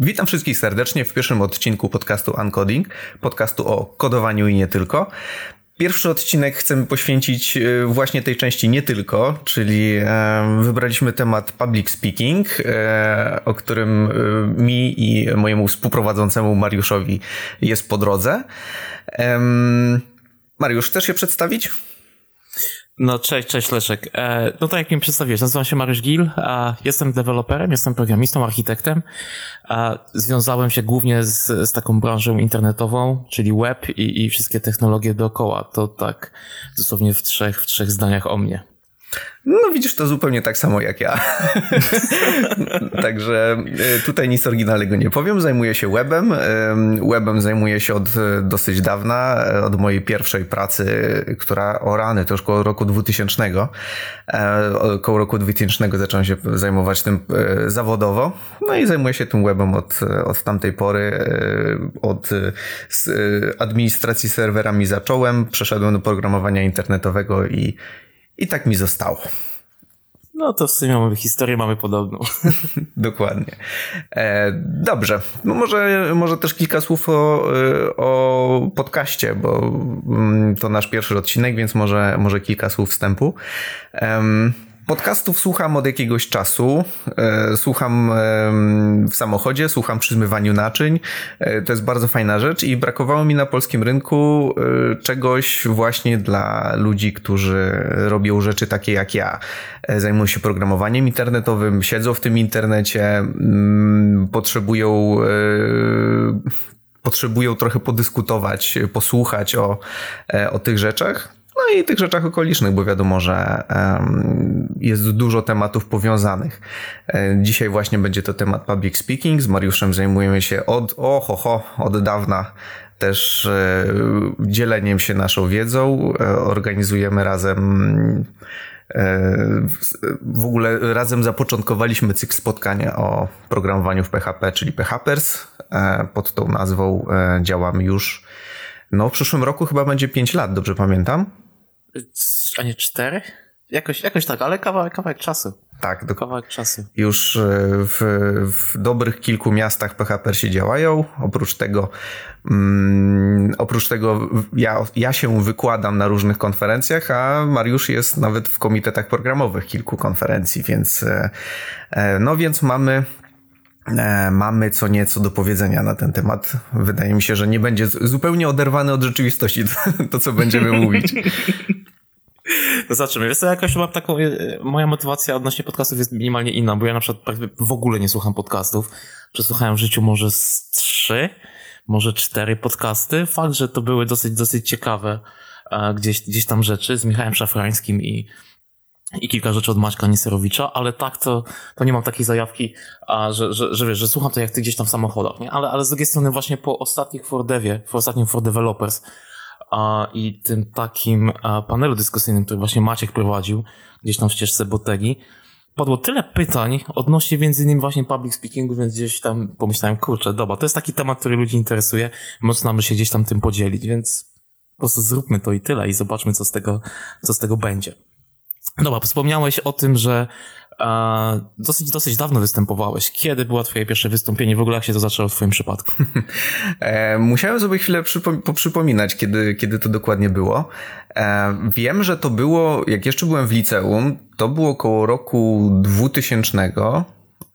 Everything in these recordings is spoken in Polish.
Witam wszystkich serdecznie w pierwszym odcinku podcastu Uncoding, podcastu o kodowaniu i nie tylko. Pierwszy odcinek chcemy poświęcić e, właśnie tej części nie tylko, czyli e, wybraliśmy temat public speaking, e, o którym mi i mojemu współprowadzącemu Mariuszowi jest po drodze. Mariusz, chcesz się przedstawić? No cześć, cześć Leszek. E, no tak jak mi przedstawiłeś, nazywam się Mariusz Gil, a jestem deweloperem, jestem programistą, architektem. A związałem się głównie z, z taką branżą internetową, czyli web i, i wszystkie technologie dookoła. To tak dosłownie w trzech, w trzech zdaniach o mnie. No widzisz to zupełnie tak samo jak ja. Także e, tutaj nic oryginalnego nie powiem. Zajmuję się webem. Webem zajmuję się od e, dosyć dawna, e, od mojej pierwszej pracy, która o rany, to już koło roku 2000. Koło roku 2000 zacząłem się zajmować tym zawodowo. No i zajmuję się tym webem od, od tamtej pory. Od administracji serwerami zacząłem, przeszedłem do programowania internetowego i i tak mi zostało. No to w sumie mamy historię, mamy podobną. Dokładnie. E, dobrze. No może, może też kilka słów o, e, o podcaście, bo mm, to nasz pierwszy odcinek, więc może, może kilka słów wstępu. Podcastów słucham od jakiegoś czasu. E, słucham w samochodzie, słucham przy zmywaniu naczyń. E, to jest bardzo fajna rzecz i brakowało mi na polskim rynku e, czegoś właśnie dla ludzi, którzy robią rzeczy takie jak ja. Zajmują się programowaniem internetowym, siedzą w tym internecie, mm, potrzebują potrzebują trochę podyskutować, posłuchać o, o tych rzeczach. No i tych rzeczach okolicznych, bo wiadomo, że jest dużo tematów powiązanych. E, dzisiaj właśnie będzie to temat public speaking. Z Mariuszem zajmujemy się od, oho, ho, od dawna też e, dzieleniem się naszą wiedzą. E, organizujemy razem w ogóle razem zapoczątkowaliśmy cykl spotkania o programowaniu w PHP, czyli PHPers. Pod tą nazwą działamy już. No, w przyszłym roku chyba będzie 5 lat, dobrze pamiętam a nie cztery? Jakoś, jakoś tak, ale kawałek, kawałek czasu. Tak, do, kawałek czasu. Już e, w, w dobrych kilku miastach PHP się działają. Oprócz tego, mm, oprócz tego ja, ja się wykładam na różnych konferencjach, a Mariusz jest nawet w komitetach programowych kilku konferencji, więc e, e, no więc mamy mamy co nieco do powiedzenia na ten temat. Wydaje mi się, że nie będzie zupełnie oderwane od rzeczywistości to, to co będziemy mówić. Zobaczymy. Wiesz co, jakoś mam taką, e, moja motywacja odnośnie podcastów jest minimalnie inna, bo ja na przykład w ogóle nie słucham podcastów. Przesłuchałem w życiu może z trzy, może cztery podcasty. Fakt, że to były dosyć, dosyć ciekawe e, gdzieś, gdzieś tam rzeczy z Michałem Szafrańskim i, i kilka rzeczy od Maćka Nieserowicza, ale tak to, to nie mam takiej zajawki, a, że, że, że wiesz, że słucham to jak ty gdzieś tam w samochodach, nie? Ale, ale z drugiej strony właśnie po ostatnich For Devie, po ostatnim For Developers, a, i tym takim a, panelu dyskusyjnym, który właśnie Maciek prowadził gdzieś tam w ścieżce Botegi, padło tyle pytań odnośnie między innymi właśnie public speakingu, więc gdzieś tam pomyślałem, kurczę, dobra, to jest taki temat, który ludzi interesuje, by się gdzieś tam tym podzielić, więc po prostu zróbmy to i tyle i zobaczmy, co z tego, co z tego będzie. Dobra, wspomniałeś o tym, że a dosyć, dosyć dawno występowałeś. Kiedy było twoje pierwsze wystąpienie? W ogóle jak się to zaczęło w twoim przypadku? e, musiałem sobie chwilę przypo- poprzypominać, kiedy, kiedy to dokładnie było. E, wiem, że to było, jak jeszcze byłem w liceum, to było około roku 2000,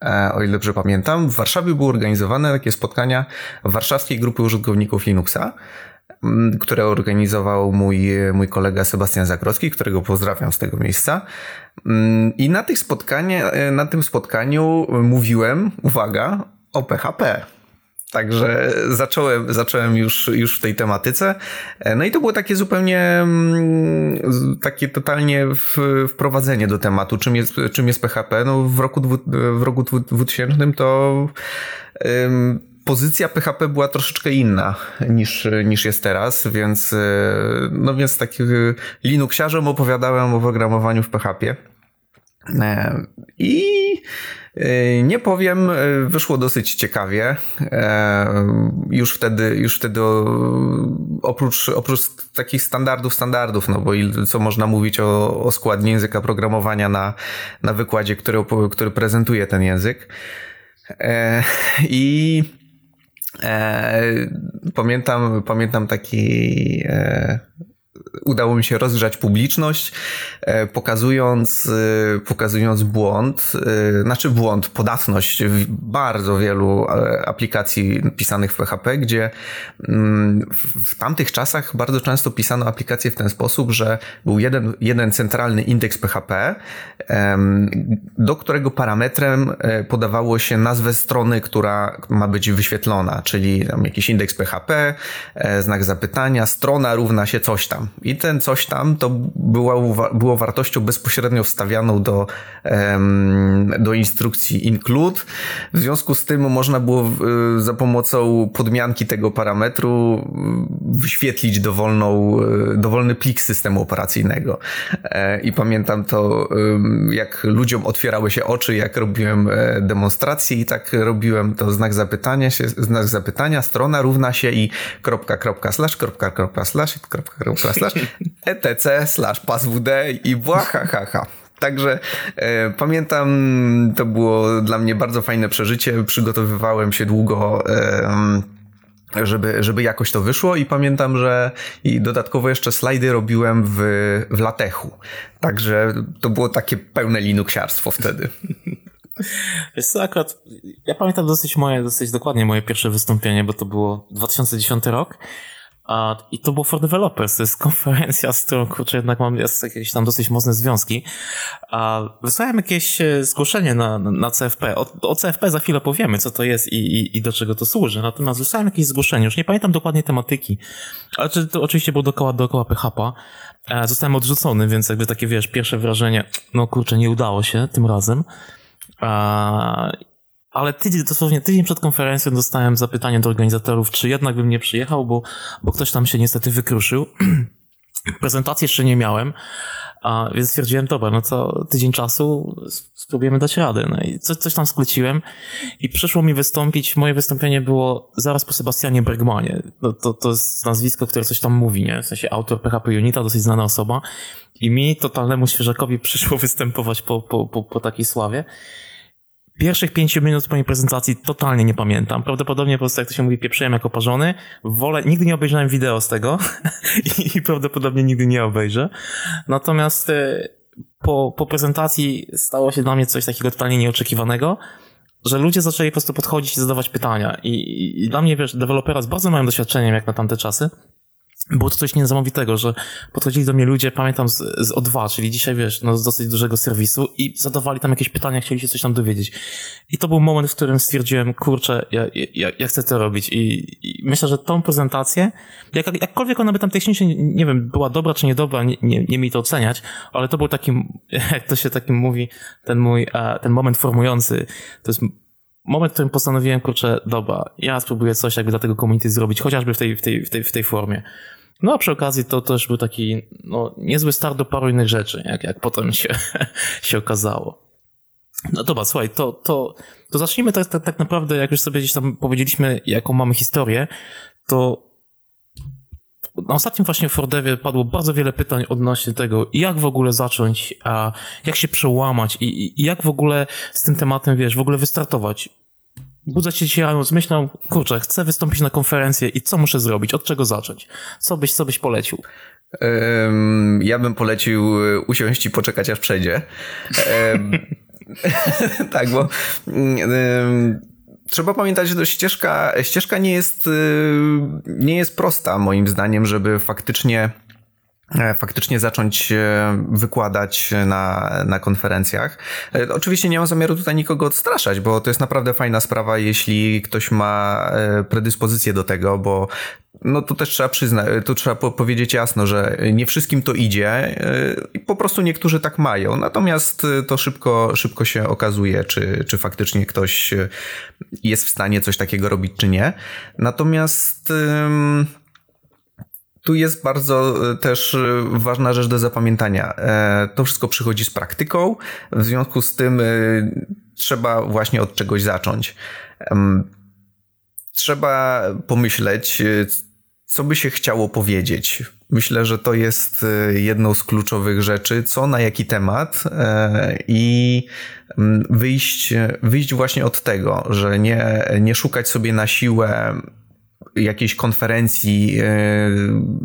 e, o ile dobrze pamiętam. W Warszawie były organizowane takie spotkania warszawskiej grupy użytkowników Linuxa które organizował mój, mój kolega Sebastian Zagrocki, którego pozdrawiam z tego miejsca. I na, tych spotkania, na tym spotkaniu mówiłem, uwaga, o PHP. Także zacząłem, zacząłem już, już w tej tematyce. No i to było takie zupełnie, takie totalnie wprowadzenie do tematu, czym jest, czym jest PHP. No w roku, w roku 2000 to pozycja PHP była troszeczkę inna niż, niż jest teraz, więc, e, no więc takich Linuxiarzom opowiadałem o programowaniu w PHP. E, I e, nie powiem, wyszło dosyć ciekawie. Już wtedy, już wtedy oprócz, oprócz takich standardów, standardów, no bo co można mówić o, o składzie języka programowania na, na wykładzie, który, który prezentuje ten język. I pamiętam, pamiętam taki udało mi się rozgrzać publiczność, e, pokazując, e, pokazując błąd, e, znaczy błąd, podatność bardzo wielu aplikacji pisanych w PHP, gdzie mm, w tamtych czasach bardzo często pisano aplikacje w ten sposób, że był jeden, jeden centralny indeks PHP, do którego parametrem podawało się nazwę strony, która ma być wyświetlona, czyli tam jakiś indeks PHP, znak zapytania, strona równa się coś tam. I ten coś tam to było, było wartością bezpośrednio wstawianą do, do instrukcji include. W związku z tym można było za pomocą podmianki tego parametru wyświetlić dowolną, dowolny plik systemu operacyjnego. E, I pamiętam to, jak ludziom otwierały się oczy, jak robiłem e, demonstrację i tak robiłem to znak zapytania się, znak zapytania, strona równa się i kropka, kropka, slash, kropka, kropka, slash, kropka, kropka, slash etc slash passwd i błaha, ha, ha. Także e, pamiętam, to było dla mnie bardzo fajne przeżycie. Przygotowywałem się długo. E, żeby, żeby jakoś to wyszło i pamiętam, że i dodatkowo jeszcze slajdy robiłem w, w latechu. Także to było takie pełne linuksiarstwo wtedy. Wiesz co, akurat ja pamiętam dosyć moje, dosyć dokładnie moje pierwsze wystąpienie, bo to było 2010 rok a, I to było for developers, to jest konferencja, z którą kurczę jednak mam jakieś tam dosyć mocne związki. A, wysłałem jakieś e, zgłoszenie na, na CFP. O, o CFP za chwilę powiemy, co to jest i, i, i do czego to służy. Natomiast wysłałem jakieś zgłoszenie, już nie pamiętam dokładnie tematyki, ale to oczywiście było dookoła, dookoła PHP. E, zostałem odrzucony, więc jakby takie, wiesz, pierwsze wrażenie, no kurczę, nie udało się tym razem. Ale tydzień, dosłownie tydzień przed konferencją dostałem zapytanie do organizatorów, czy jednak bym nie przyjechał, bo, bo ktoś tam się niestety wykruszył. Prezentacji jeszcze nie miałem, a, więc stwierdziłem, dobra, no co tydzień czasu spróbujemy dać radę. No i coś, coś tam skleciłem i przyszło mi wystąpić, moje wystąpienie było zaraz po Sebastianie Bergmanie. No, to, to jest nazwisko, które coś tam mówi, nie? W sensie autor PHP Unita, dosyć znana osoba. I mi, totalnemu świeżakowi, przyszło występować po, po, po, po takiej sławie. Pierwszych pięciu minut mojej prezentacji totalnie nie pamiętam. Prawdopodobnie po prostu, jak to się mówi, pieprzyłem jako parzony. Wolę, nigdy nie obejrzałem wideo z tego i, prawdopodobnie nigdy nie obejrzę. Natomiast e, po, po prezentacji stało się dla mnie coś takiego totalnie nieoczekiwanego, że ludzie zaczęli po prostu podchodzić i zadawać pytania. I, i, i dla mnie, wiesz, dewelopera z bardzo małym doświadczeniem, jak na tamte czasy, było to coś niesamowitego, że podchodzili do mnie ludzie, pamiętam z, z O2, czyli dzisiaj wiesz, no z dosyć dużego serwisu i zadawali tam jakieś pytania, chcieli się coś tam dowiedzieć. I to był moment, w którym stwierdziłem, kurczę, ja, ja, ja chcę to robić i, i myślę, że tą prezentację, jak, jakkolwiek ona by tam technicznie, nie wiem, była dobra czy niedobra, nie, nie, nie mi to oceniać, ale to był taki, jak to się takim mówi, ten mój, e, ten moment formujący, to jest moment, w którym postanowiłem, kurczę, dobra, ja spróbuję coś jakby dla tego community zrobić, chociażby w tej, w tej, w tej, w tej formie. No a przy okazji to też był taki no, niezły start do paru innych rzeczy, jak, jak potem się, się okazało. No dobra, słuchaj, to, to, to zacznijmy tak, tak, tak naprawdę, jak już sobie gdzieś tam powiedzieliśmy, jaką mamy historię, to na ostatnim właśnie Fordevie padło bardzo wiele pytań odnośnie tego, jak w ogóle zacząć, a jak się przełamać i, i jak w ogóle z tym tematem, wiesz, w ogóle wystartować. Budzę się dzisiaj rano z myślą, kurczę, chcę wystąpić na konferencję i co muszę zrobić, od czego zacząć? Co byś, co byś polecił? Um, ja bym polecił e, usiąść i poczekać aż przejdzie. Um, tak, bo um, trzeba pamiętać, że ścieżka, ścieżka nie jest, y, nie jest prosta moim zdaniem, żeby faktycznie faktycznie zacząć e, wykładać na, na konferencjach. E, oczywiście nie mam zamiaru tutaj nikogo odstraszać, bo to jest naprawdę fajna sprawa, jeśli ktoś ma predyspozycję do tego, bo no to też trzeba przyznać, tu trzeba powiedzieć jasno, że nie wszystkim to idzie i po prostu niektórzy tak mają. Natomiast to szybko, szybko się okazuje, czy, czy faktycznie ktoś jest w stanie coś takiego robić, czy nie. Natomiast tu jest bardzo e, też e, ważna rzecz do zapamiętania. E, to wszystko przychodzi z praktyką, w związku z tym trzeba właśnie od czegoś zacząć. Trzeba pomyśleć, co by się chciało powiedzieć. Myślę, że to jest jedną z kluczowych rzeczy, co na jaki temat i wyjść, wyjść właśnie od tego, że nie, nie szukać sobie na siłę jakiejś konferencji, e,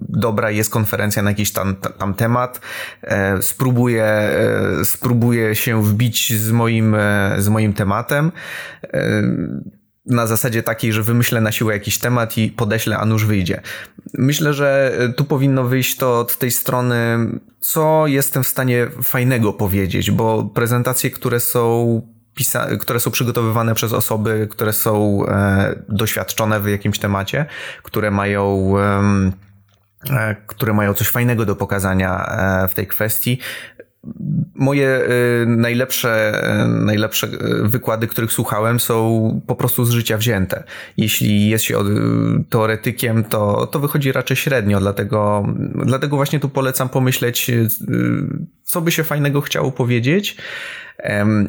dobra jest konferencja na jakiś tam, tam temat, spróbuję, spróbuję się wbić z moim, z moim tematem na zasadzie takiej, że wymyślę na siłę jakiś temat i podeślę, a nuż wyjdzie. Myślę, że tu powinno wyjść to od tej strony, co jestem w stanie fajnego powiedzieć, bo prezentacje, które są które są przygotowywane przez osoby, które są e, doświadczone w jakimś temacie, które mają e, które mają coś fajnego do pokazania e, w tej kwestii, moje najlepsze, najlepsze wykłady, których słuchałem, są po prostu z życia wzięte. Jeśli jest się teoretykiem, to, to wychodzi raczej średnio, dlatego, dlatego właśnie tu polecam pomyśleć, co by się fajnego chciało powiedzieć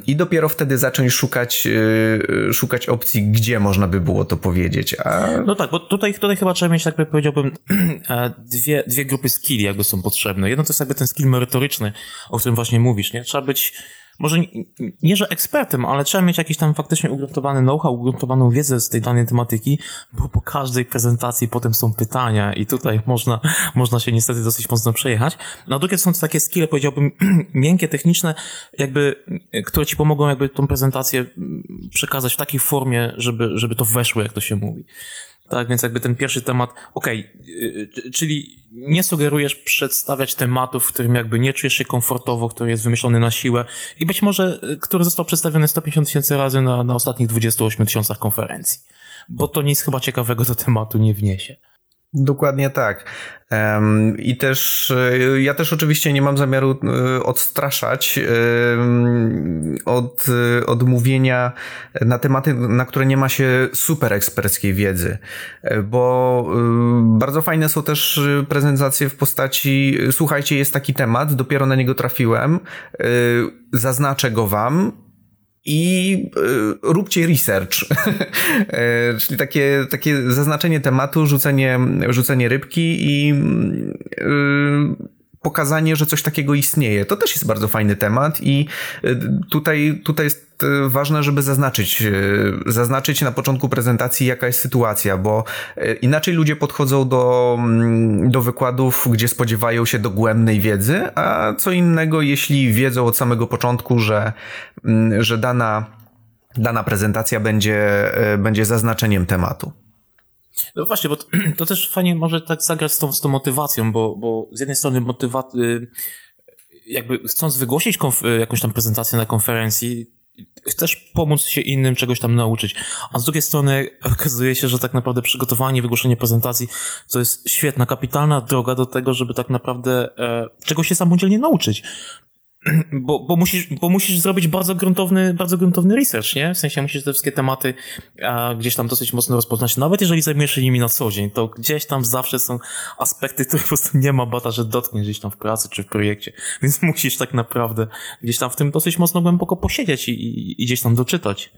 i dopiero wtedy zacząć szukać, y, szukać opcji, gdzie można by było to powiedzieć. A... No tak, bo tutaj, tutaj chyba trzeba mieć, jakby powiedziałbym, e, dwie, dwie grupy skilli jakby są potrzebne. Jedno to jest jakby ten skill merytoryczny, o którym właśnie mówisz, nie? Trzeba być może nie, nie, że ekspertem, ale trzeba mieć jakiś tam faktycznie ugruntowany know-how, ugruntowaną wiedzę z tej danej tematyki, bo po każdej prezentacji potem są pytania i tutaj można, można się niestety dosyć mocno przejechać. Na drugie są to takie skille, powiedziałbym, miękkie, techniczne, jakby, które ci pomogą jakby tą prezentację przekazać w takiej formie, żeby, żeby to weszło, jak to się mówi. Tak, więc jakby ten pierwszy temat, okej, okay, czyli nie sugerujesz przedstawiać tematów, w którym jakby nie czujesz się komfortowo, który jest wymyślony na siłę i być może, y, który został przedstawiony 150 tysięcy razy na, na ostatnich 28 tysiącach konferencji. Bo to nic chyba ciekawego do tematu nie wniesie. Dokładnie tak. I też e, ja też oczywiście nie mam zamiaru e, odstraszać od, e, od mówienia na tematy, na które nie ma się super eksperckiej wiedzy, bo bardzo fajne są też prezentacje w postaci słuchajcie, jest taki temat, dopiero na niego trafiłem, zaznaczę go wam, i y, róbcie research. E, czyli takie, takie zaznaczenie tematu, rzucenie, rzucenie rybki i y, pokazanie, że coś takiego istnieje. To też jest bardzo fajny temat i y, tutaj, tutaj jest y, ważne, żeby zaznaczyć, y, zaznaczyć na początku prezentacji, jaka jest sytuacja, bo inaczej ludzie podchodzą do, mm, do wykładów, gdzie spodziewają się dogłębnej wiedzy, a co innego, jeśli wiedzą od samego początku, że, mm, że dana, dana prezentacja będzie, będzie zaznaczeniem tematu. No właśnie, bo to, to, też fajnie może tak zagrać z tą, z tą motywacją, bo, bo z jednej strony motywacja, jakby chcąc wygłosić konf- jakąś tam prezentację na konferencji, chcesz pomóc się innym czegoś tam nauczyć, a z drugiej strony okazuje się, że tak naprawdę przygotowanie, wygłoszenie prezentacji to jest świetna, kapitalna droga do tego, żeby tak naprawdę e, czegoś się samodzielnie nauczyć. bo, bo, musisz, bo musisz zrobić bardzo gruntowny, bardzo gruntowny research, nie? W sensie musisz te wszystkie tematy a, gdzieś tam dosyć mocno rozpoznać. Nawet jeżeli zajmujesz się nimi na co dzień, to gdzieś tam zawsze są aspekty, których po prostu nie ma bata, że dotkniesz gdzieś tam w pracy czy w projekcie. Więc musisz tak naprawdę gdzieś tam w tym dosyć mocno głęboko posiedzieć i, i, i gdzieś tam doczytać.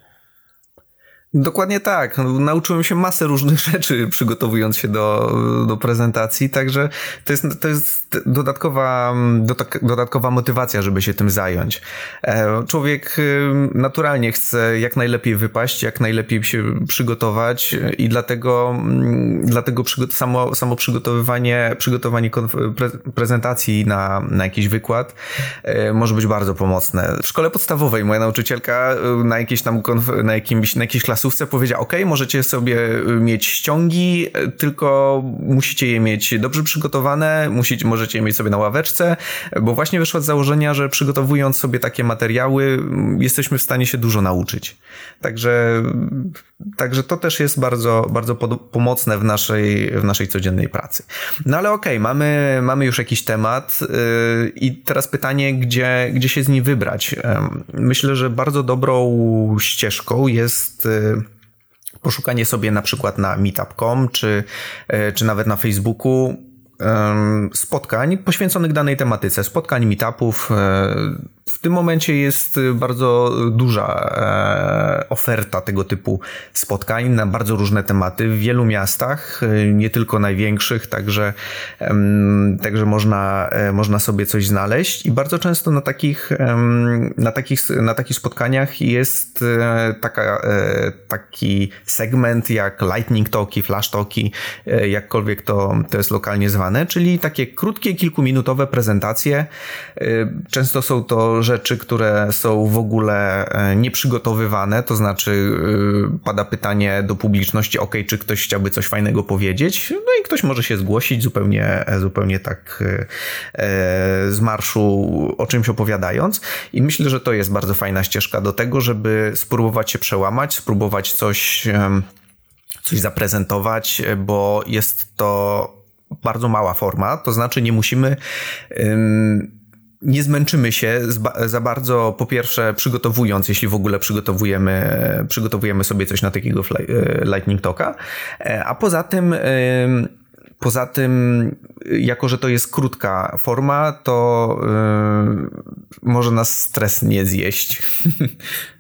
Dokładnie tak. No, nauczyłem się masę różnych rzeczy przygotowując się do, do prezentacji, także to jest, to jest dodatkowa, dodatkowa motywacja, żeby się tym zająć. E, człowiek y, naturalnie chce jak najlepiej wypaść, jak najlepiej się przygotować i dlatego, mm, dlatego samo, samo przygotowywanie, przygotowanie prezentacji na, na jakiś wykład e, może być bardzo pomocne. W szkole podstawowej moja nauczycielka y, na jakiejś tam, na jakimś, na jakiejś klasówce powiedział, ok, możecie sobie y, mieć ściągi, y, tylko musicie je mieć dobrze przygotowane, musicie, możecie je mieć sobie na ławeczce, bo właśnie wyszło z założenia, że przygotowując sobie takie materiały, mm, jesteśmy w stanie się dużo nauczyć. Także, także to też jest bardzo, bardzo pomocne w naszej, w naszej codziennej pracy. No ale okej, okay, mamy, mamy już jakiś temat yy, i teraz pytanie, gdzie, gdzie się z nim wybrać? Myślę, że bardzo dobrą ścieżką jest yy, poszukanie sobie na przykład na meetup.com czy, e, czy nawet na Facebooku spotkań poświęconych danej tematyce, spotkań, meetupów, w tym momencie jest bardzo duża e, oferta tego typu spotkań na bardzo różne tematy w wielu miastach, nie tylko największych, także, także można, można sobie coś znaleźć i bardzo często na takich, na takich, na takich spotkaniach jest taka, taki segment jak lightning talki, flash talki, jakkolwiek to, to jest lokalnie zwane, czyli takie krótkie, kilkuminutowe prezentacje. Często są to rzeczy, które są w ogóle e, nieprzygotowywane, to znaczy e, pada pytanie do publiczności, ok, czy ktoś chciałby coś fajnego powiedzieć, no i ktoś może się zgłosić zupełnie, e, zupełnie tak z marszu o czymś opowiadając. I myślę, że to jest bardzo fajna ścieżka do tego, żeby spróbować się przełamać, spróbować coś coś zaprezentować, bo jest to bardzo mała forma, to znaczy nie musimy nie zmęczymy się za bardzo, po pierwsze przygotowując, jeśli w ogóle przygotowujemy, przygotowujemy sobie coś na takiego e, Lightning Talka, e, a poza tym Poza tym, jako że to jest krótka forma, to yy, może nas stres nie zjeść.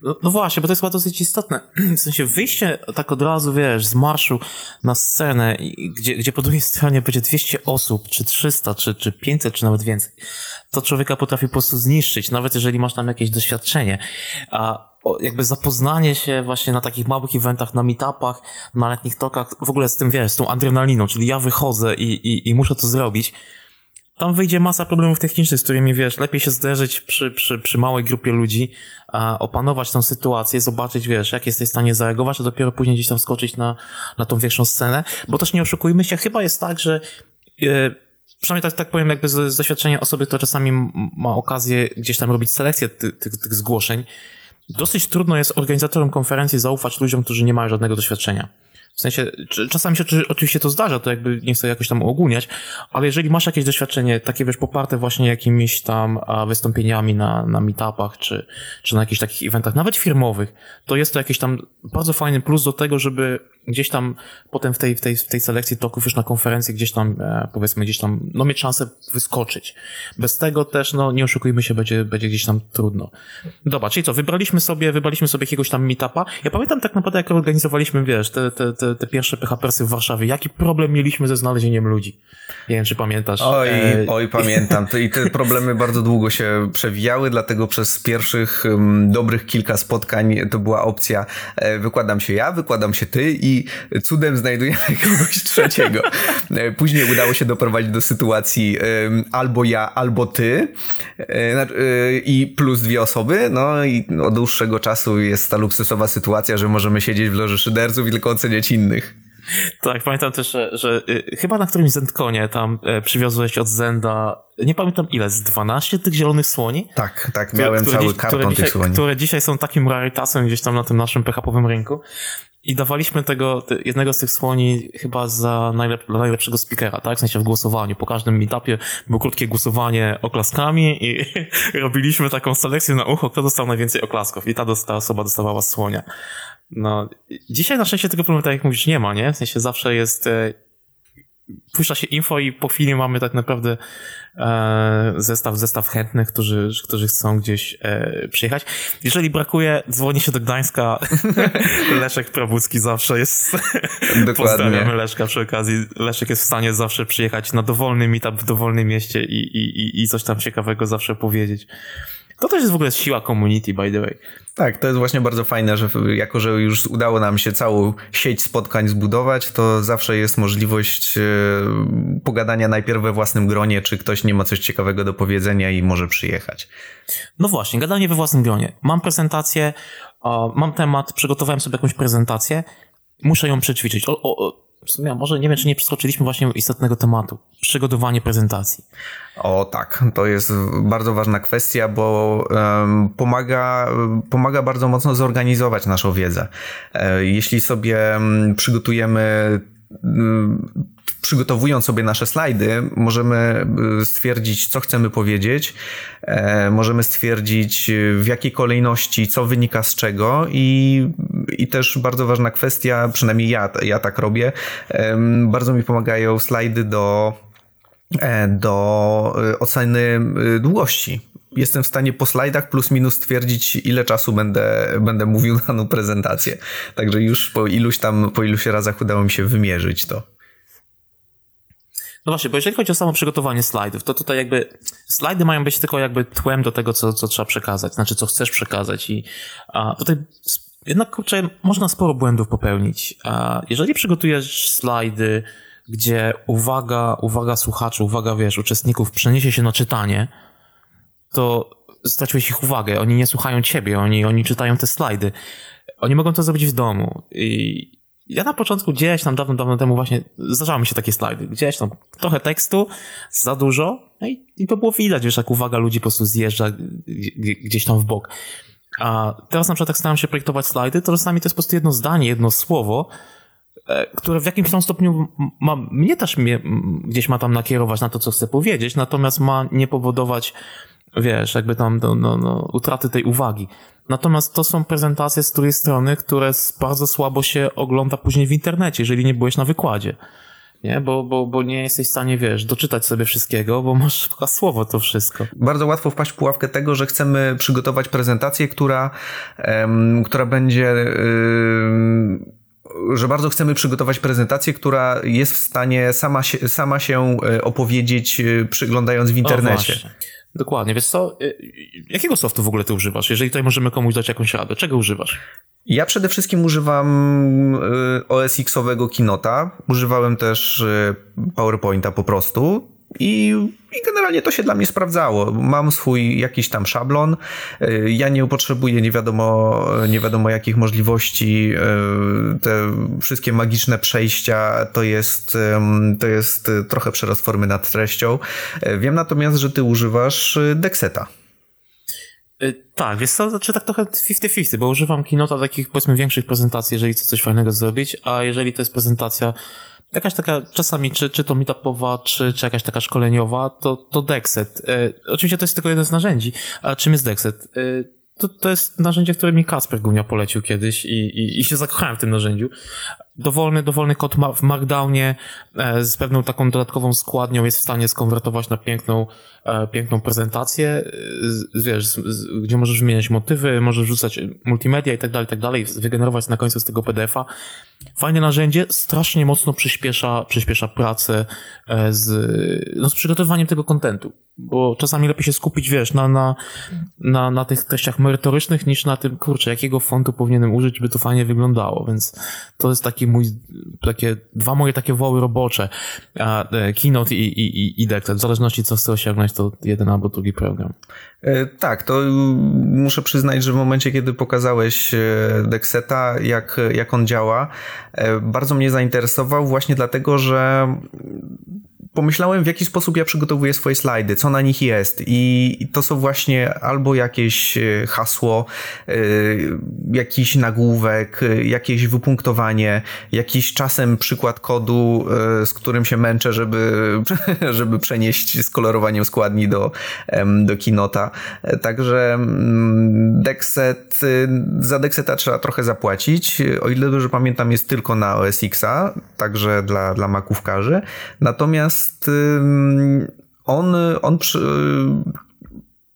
No, no, właśnie, bo to jest chyba dosyć istotne. W sensie wyjście tak od razu, wiesz, z marszu na scenę, gdzie, gdzie po drugiej stronie będzie 200 osób, czy 300, czy, czy 500, czy nawet więcej, to człowieka potrafi po prostu zniszczyć, nawet jeżeli masz tam jakieś doświadczenie. A jakby zapoznanie się właśnie na takich małych eventach, na meetupach, na letnich tokach, w ogóle z tym, wiesz, z tą adrenaliną, czyli ja wychodzę i, i, i muszę to zrobić, tam wyjdzie masa problemów technicznych, z którymi, wiesz, lepiej się zderzyć przy, przy, przy małej grupie ludzi, a opanować tą sytuację, zobaczyć, wiesz, jak jesteś w stanie zareagować, a dopiero później gdzieś tam skoczyć na, na tą większą scenę, bo też nie oszukujmy się, chyba jest tak, że yy, przynajmniej tak, tak powiem, jakby z, doświadczenia osoby, która czasami ma okazję gdzieś tam robić selekcję tych, tych, tych zgłoszeń, dosyć trudno jest organizatorom konferencji zaufać ludziom, którzy nie mają żadnego doświadczenia. W sensie, czasami się oczywiście to zdarza, to jakby nie chcę jakoś tam ogólniać, ale jeżeli masz jakieś doświadczenie, takie wiesz, poparte właśnie jakimiś tam wystąpieniami na, na meetupach, czy, czy na jakichś takich eventach, nawet firmowych, to jest to jakiś tam bardzo fajny plus do tego, żeby gdzieś tam potem w tej, w tej, w tej selekcji toków już na konferencji gdzieś tam, e, powiedzmy, gdzieś tam, no mieć szansę wyskoczyć. Bez tego też, no nie oszukujmy się, będzie, będzie gdzieś tam trudno. Dobra, czyli co, wybraliśmy sobie, wybraliśmy sobie jakiegoś tam meetupa. Ja pamiętam tak naprawdę, jak organizowaliśmy, wiesz, te, te, te, te pierwsze PHPersy w Warszawie, jaki problem mieliśmy ze znalezieniem ludzi. Nie wiem, czy pamiętasz. Oj, e... oj, pamiętam. I te problemy bardzo długo się przewijały, dlatego przez pierwszych um, dobrych kilka spotkań to była opcja, e, wykładam się ja, wykładam się ty i i cudem znajdujemy kogoś trzeciego. E, później udało się doprowadzić do sytuacji albo ja, albo ty e, e, i plus dwie osoby. No i od dłuższego czasu jest ta luksusowa sytuacja, że możemy siedzieć w loży szyderzów i tylko oceniać innych. Tak, pamiętam też, że, że y, chyba na którymś Zendkonie tam y, przywiozłeś od Zenda, nie pamiętam ile, z 12 tych zielonych słoni? Tak, tak, miałem które, cały karton które tych dzisiaj, słoni. Które dzisiaj są takim rarytasem gdzieś tam na tym naszym PHP-owym rynku. I dawaliśmy tego, jednego z tych słoni chyba za najlep najlepszego speakera, tak? W sensie w głosowaniu. Po każdym meetupie było krótkie głosowanie oklaskami i robiliśmy taką selekcję na ucho, kto dostał najwięcej oklasków. I ta, ta osoba dostawała słonia. No, dzisiaj na szczęście tego problemu, tak jak mówisz, nie ma, nie? W sensie zawsze jest, e, puszcza się info i po chwili mamy tak naprawdę e, zestaw, zestaw chętnych, którzy, którzy chcą gdzieś e, przyjechać. Jeżeli brakuje, dzwoni się do Gdańska. Leszek Prabucki zawsze jest. Dokładnie. Pozdrawiamy Leszka przy okazji. Leszek jest w stanie zawsze przyjechać na dowolny meetup w dowolnym mieście i, i, i coś tam ciekawego zawsze powiedzieć. To też jest w ogóle siła community, by the way. Tak, to jest właśnie bardzo fajne, że jako, że już udało nam się całą sieć spotkań zbudować, to zawsze jest możliwość e, pogadania najpierw we własnym gronie, czy ktoś nie ma coś ciekawego do powiedzenia i może przyjechać. No właśnie, gadanie we własnym gronie. Mam prezentację, mam temat, przygotowałem sobie jakąś prezentację, muszę ją przećwiczyć. O, o, w sumie, może nie wiem, czy nie przeskoczyliśmy właśnie istotnego tematu. Przygotowanie prezentacji. O tak, to jest bardzo ważna kwestia, bo um, pomaga, pomaga bardzo mocno zorganizować naszą wiedzę. E, jeśli sobie przygotujemy przygotowując sobie nasze slajdy, możemy y, stwierdzić, co chcemy powiedzieć, e, możemy stwierdzić, w jakiej kolejności, co wynika z czego i, i też bardzo ważna kwestia, przynajmniej ja, ja tak robię, bardzo mi pomagają slajdy do, e, do y, oceny y, długości jestem w stanie po slajdach plus minus stwierdzić, ile czasu będę, będę mówił daną prezentację. Także już po iluś tam, po iluś razach udało mi się wymierzyć to. No właśnie, bo jeżeli chodzi o samo przygotowanie slajdów, to tutaj jakby slajdy mają być tylko jakby tłem do tego, co, co trzeba przekazać, znaczy co chcesz przekazać i a, tutaj jednak kurczę, można sporo błędów popełnić. A jeżeli przygotujesz slajdy, gdzie uwaga, uwaga słuchaczy, uwaga, wiesz, uczestników przeniesie się na czytanie, to straciłeś ich uwagę. Oni nie słuchają ciebie, oni, oni czytają te slajdy. Oni mogą to zrobić w domu. I ja na początku gdzieś tam dawno, dawno temu właśnie zdarzały mi się takie slajdy. Gdzieś tam trochę tekstu, za dużo no i, i to było widać, wiesz, jak uwaga ludzi po prostu zjeżdża gdzieś tam w bok. A teraz na przykład jak staram się projektować slajdy, to czasami to jest po prostu jedno zdanie, jedno słowo, e, które w jakimś tam stopniu ma, mnie też mnie, gdzieś ma tam nakierować na to, co chcę powiedzieć, natomiast ma nie powodować, wiesz, jakby tam no, no, no, utraty tej uwagi. Natomiast to są prezentacje z której strony, które bardzo słabo się ogląda później w internecie, jeżeli nie byłeś na wykładzie. Nie? Bo, bo, bo nie jesteś w stanie, wiesz, doczytać sobie wszystkiego, bo masz słowo to wszystko. Bardzo łatwo wpaść w pułapkę tego, że chcemy przygotować prezentację, która, um, która będzie. Um, że bardzo chcemy przygotować prezentację, która jest w stanie sama się, sama się e, opowiedzieć, e, przyglądając w internecie. Dokładnie. Wiesz co, y, jakiego softu w ogóle ty używasz? Jeżeli tutaj możemy komuś dać jakąś radę, czego używasz? Ja przede wszystkim używam y, OS-owego Kinota. Używałem też y, PowerPointa po prostu. I, I, generalnie to się dla mnie sprawdzało. Mam swój jakiś tam szablon. Y, ja nie potrzebuję nie wiadomo, nie wiadomo jakich możliwości. Y, te wszystkie magiczne przejścia to jest, to jest trochę przerost formy nad treścią. Y, wiem natomiast, że ty używasz Dexeta. Tak, wiesz co, znaczy tak trochę 50-50, bo używam Kinota takich powiedzmy większych prezentacji, jeżeli chcę coś fajnego zrobić, a jeżeli to jest prezentacja jakaś taka czasami, czy, czy to meetupowa, czy, czy jakaś taka szkoleniowa, to, to Dexet. E, oczywiście to jest tylko jeden z narzędzi. A czym jest Dexet? E, to, to jest narzędzie, które mi Kasper Gunia polecił kiedyś i, i, i się zakochałem w tym narzędziu. Dowolny, dowolny kod w Markdownie e, z pewną taką dodatkową składnią jest w stanie skonwertować na piękną, e, piękną prezentację, e, wiesz, gdzie możesz wymieniać motywy, możesz wrzucać multimedia i tak dalej, tak dalej, wygenerować na końcu z tego PDF-a. Fajne narzędzie, strasznie mocno przyspiesza, przyspiesza pracę z, no, z przygotowywaniem tego kontentu bo czasami lepiej się skupić, wiesz, na, na, na, na tych treściach merytorycznych niż na tym, kurczę, jakiego fontu powinienem użyć, by to fajnie wyglądało, więc to jest taki mój, takie, dwa moje takie woły robocze, a, e, Keynote i, i, i Declet, w zależności co chcę osiągnąć, to jeden albo drugi program. E, tak, to muszę przyznać, że w momencie, kiedy pokazałeś e, Dexeta, jak, jak on działa, bardzo mnie zainteresował właśnie dlatego, że pomyślałem, w jaki sposób ja przygotowuję swoje slajdy, co na nich jest. I to są właśnie albo jakieś e, hasło, e, jakiś nagłówek, e, jakieś wypunktowanie, jakiś czasem przykład kodu, z którym się męczę, żeby, żeby przenieść z kolorowaniem składni do, do Kinota. Także mm, Dexet, za Dexeta trzeba trochę zapłacić. O ile dobrze pamiętam, jest tylko na OS X-a, także dla, dla makówkarzy. Natomiast Natomiast on, on przy,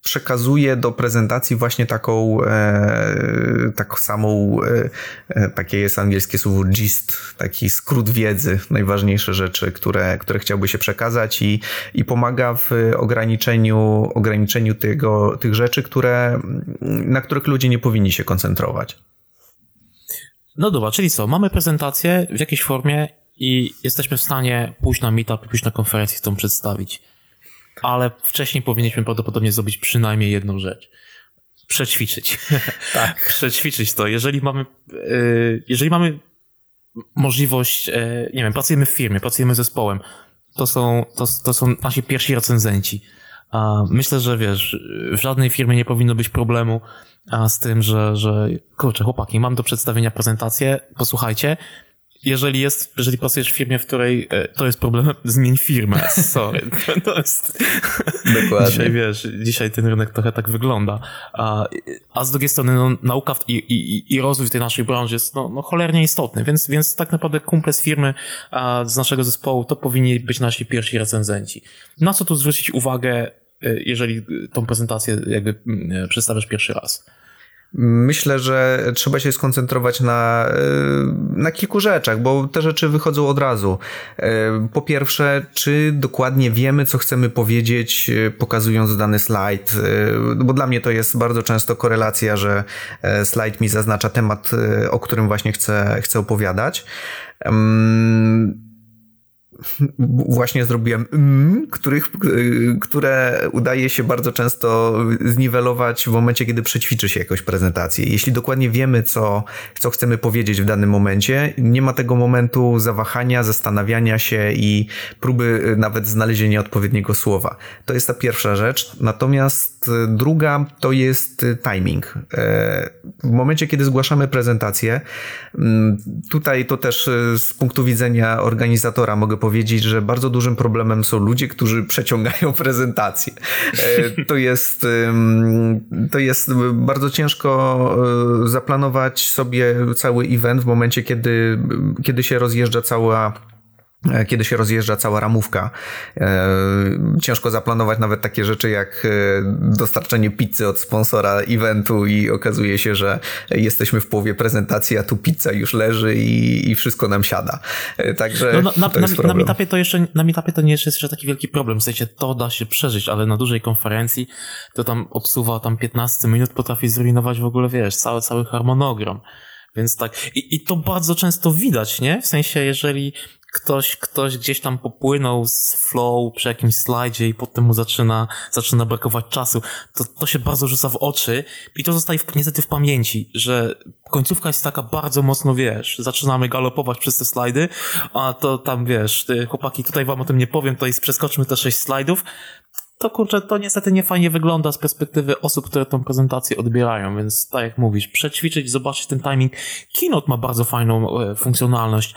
przekazuje do prezentacji właśnie taką, e, taką samą, e, e, takie jest angielskie słowo gist, taki skrót wiedzy, najważniejsze rzeczy, które, które chciałby się przekazać i, i pomaga w ograniczeniu, ograniczeniu tego, tych rzeczy, które, na których ludzie nie powinni się koncentrować. No dobra, czyli co, mamy prezentację w jakiejś formie i jesteśmy w stanie pójść na meetup, pójść na konferencję, tą przedstawić. Ale wcześniej powinniśmy prawdopodobnie zrobić przynajmniej jedną rzecz. Przećwiczyć. Tak. Przećwiczyć to. Jeżeli mamy, yy, jeżeli mamy możliwość, yy, nie wiem, pracujemy w firmie, pracujemy z zespołem, to są, to, to są nasi pierwsi recenzenci. Myślę, że wiesz, w żadnej firmie nie powinno być problemu z tym, że, że kurczę, chłopaki, mam do przedstawienia prezentację, posłuchajcie, jeżeli jest, jeżeli pracujesz w firmie, w której e, to jest problem, zmień firmę. Sorry. To jest... Dokładnie. Dzisiaj wiesz, dzisiaj ten rynek trochę tak wygląda. A, a z drugiej strony no, nauka i, i, i rozwój tej naszej branży jest no, no cholernie istotny, więc, więc tak naprawdę kumple z firmy, a z naszego zespołu to powinni być nasi pierwsi recenzenci. Na co tu zwrócić uwagę jeżeli tą prezentację jakby przedstawiasz pierwszy raz? Myślę, że trzeba się skoncentrować na, e, na kilku rzeczach, bo te rzeczy wychodzą od razu. E, po pierwsze, czy dokładnie wiemy, co chcemy powiedzieć, e, pokazując dany slajd, bo dla mnie to jest bardzo często korelacja, że slajd mi zaznacza temat, o którym właśnie chcę, chcę opowiadać właśnie zrobiłem mm, których, które udaje się bardzo często zniwelować w momencie, kiedy przećwiczy się jakąś prezentację. Jeśli dokładnie wiemy, co, co chcemy powiedzieć w danym momencie, nie ma tego momentu zawahania, zastanawiania się i próby nawet znalezienia odpowiedniego słowa. To jest ta pierwsza rzecz. Natomiast druga to jest timing. W momencie, kiedy zgłaszamy prezentację, mm, tutaj to też z punktu widzenia organizatora mogę powiedzieć, że bardzo dużym problemem są ludzie, którzy przeciągają prezentację. E, to jest, to jest bardzo ciężko e, zaplanować sobie cały event w momencie, kiedy, kiedy się rozjeżdża cała kiedy się rozjeżdża cała ramówka. E, ciężko zaplanować nawet takie rzeczy jak e, dostarczenie pizzy od sponsora eventu i okazuje się, że jesteśmy w połowie prezentacji, a tu pizza już leży i, i wszystko nam siada. Także no, na, to na, na, meetupie to jeszcze, na meetupie to nie jest jeszcze taki wielki problem, w sensie to da się przeżyć, ale na dużej konferencji to tam obsuwa tam 15 minut potrafi zrujnować w ogóle, wiesz, cały, cały harmonogram. Więc tak, i, i to bardzo często widać, nie? W sensie, jeżeli ktoś, ktoś gdzieś tam popłynął z flow przy jakimś slajdzie i potem mu zaczyna, zaczyna brakować czasu, to, to się bardzo rzuca w oczy i to zostaje w, niestety w pamięci, że końcówka jest taka bardzo mocno, wiesz, zaczynamy galopować przez te slajdy, a to tam, wiesz, ty, chłopaki, tutaj wam o tym nie powiem, jest przeskoczmy te sześć slajdów, to kurczę, to niestety nie fajnie wygląda z perspektywy osób, które tą prezentację odbierają, więc tak jak mówisz, przećwiczyć, zobaczyć ten timing. Keynote ma bardzo fajną e, funkcjonalność.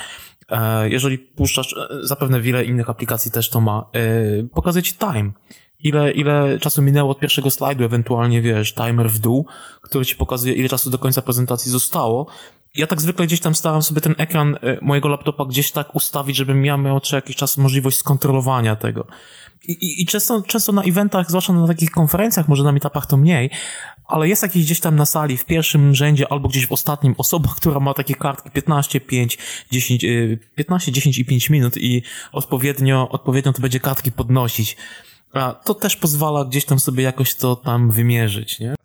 E, jeżeli puszczasz, e, zapewne wiele innych aplikacji też to ma, e, pokazuje ci time. Ile, ile czasu minęło od pierwszego slajdu, ewentualnie wiesz, timer w dół, który ci pokazuje, ile czasu do końca prezentacji zostało. Ja tak zwykle gdzieś tam staram sobie ten ekran mojego laptopa gdzieś tak ustawić, żebym ja miał co jakiś czas możliwość skontrolowania tego. I, i, często, często na eventach, zwłaszcza na takich konferencjach, może na meetupach to mniej, ale jest jakiś gdzieś tam na sali w pierwszym rzędzie albo gdzieś w ostatnim osoba, która ma takie kartki 15, 5, 10, 15, 10 i 5 minut i odpowiednio, odpowiednio to będzie kartki podnosić. A to też pozwala gdzieś tam sobie jakoś to tam wymierzyć, nie?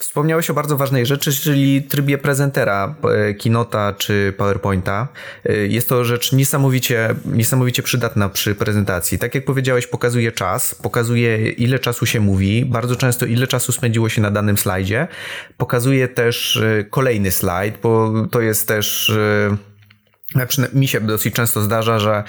Wspomniałeś o bardzo ważnej rzeczy, czyli trybie prezentera, e, Kinota czy PowerPointa. E, jest to rzecz niesamowicie, niesamowicie przydatna przy prezentacji. Tak jak powiedziałeś, pokazuje czas, pokazuje ile czasu się mówi, bardzo często ile czasu spędziło się na danym slajdzie. Pokazuje też e, kolejny slajd, bo to jest też mi się dosyć często zdarza, że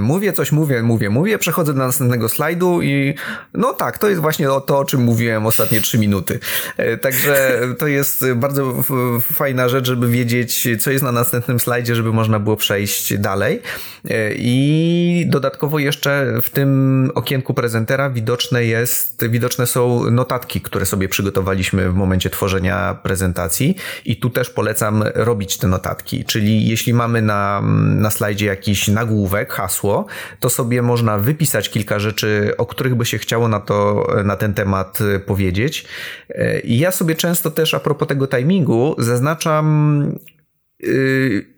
mówię coś, mówię, mówię, mówię, przechodzę do następnego slajdu i no tak, to jest właśnie to, o czym mówiłem ostatnie trzy minuty. E, także to jest bardzo fajna rzecz, żeby wiedzieć, co jest na następnym slajdzie, żeby można było przejść dalej. E, I dodatkowo jeszcze w tym okienku prezentera widoczne jest, widoczne są notatki, które sobie przygotowaliśmy w momencie tworzenia prezentacji i tu też polecam robić te notatki, czyli jeśli mamy na, na slajdzie jakiś nagłówek, hasło, to sobie można wypisać kilka rzeczy, o których by się chciało na, to, na ten temat e, powiedzieć. E, I ja sobie często też a propos tego timingu zaznaczam yy,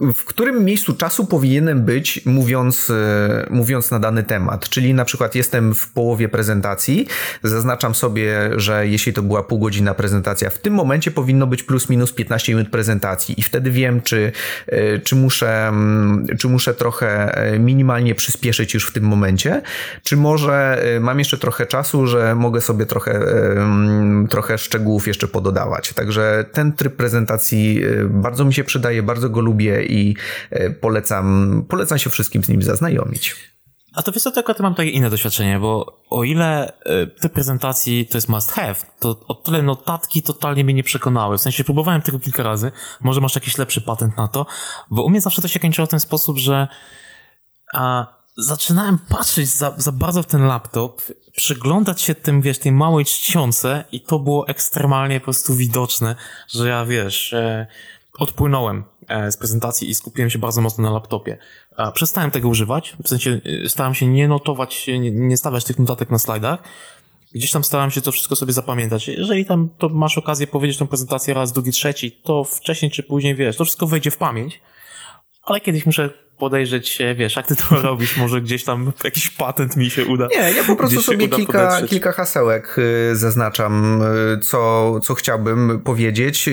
w którym miejscu czasu powinienem być, mówiąc, e, mówiąc na dany temat. Czyli na przykład jestem w połowie prezentacji, zaznaczam sobie, że jeśli to była pół godzina prezentacja, w tym momencie powinno być plus minus 15 minut prezentacji i wtedy wiem, czy, e, czy, muszę, mm, czy muszę trochę e, minimalnie przyspieszyć już w tym momencie, czy może mam jeszcze trochę czasu, że mogę sobie trochę, mm, trochę szczegółów jeszcze pododawać. Także ten tryb prezentacji bardzo mi się przydaje, bardzo go lubię i e, polecam, polecam się wszystkim z nim zaznajomić. A to wiesz co, tylko mam takie inne doświadczenie, bo o ile e, te prezentacji to jest must have, to o tyle notatki totalnie mnie nie przekonały. W sensie próbowałem tego kilka razy, może masz jakiś lepszy patent na to, bo u mnie zawsze to się kończyło w ten sposób, że a, zaczynałem patrzeć za, za bardzo w ten laptop, przyglądać się tym, wiesz, tej małej czcionce i to było ekstremalnie po prostu widoczne, że ja, wiesz, e, odpłynąłem e, z prezentacji i skupiłem się bardzo mocno na laptopie. Przestałem tego używać, w sensie e, starałem się nie notować, nie, nie stawiać tych notatek na slajdach. Gdzieś tam starałem się to wszystko sobie zapamiętać. Jeżeli tam to masz okazję powiedzieć tą prezentację raz, drugi, trzeci, to wcześniej czy później, wiesz, to wszystko wejdzie w pamięć. Ale kiedyś muszę podejrzeć, wiesz, jak ty to robisz, może gdzieś tam jakiś patent mi się uda. Nie, ja po prostu sobie kilka, kilka hasełek y, zaznaczam, y, co, co chciałbym powiedzieć,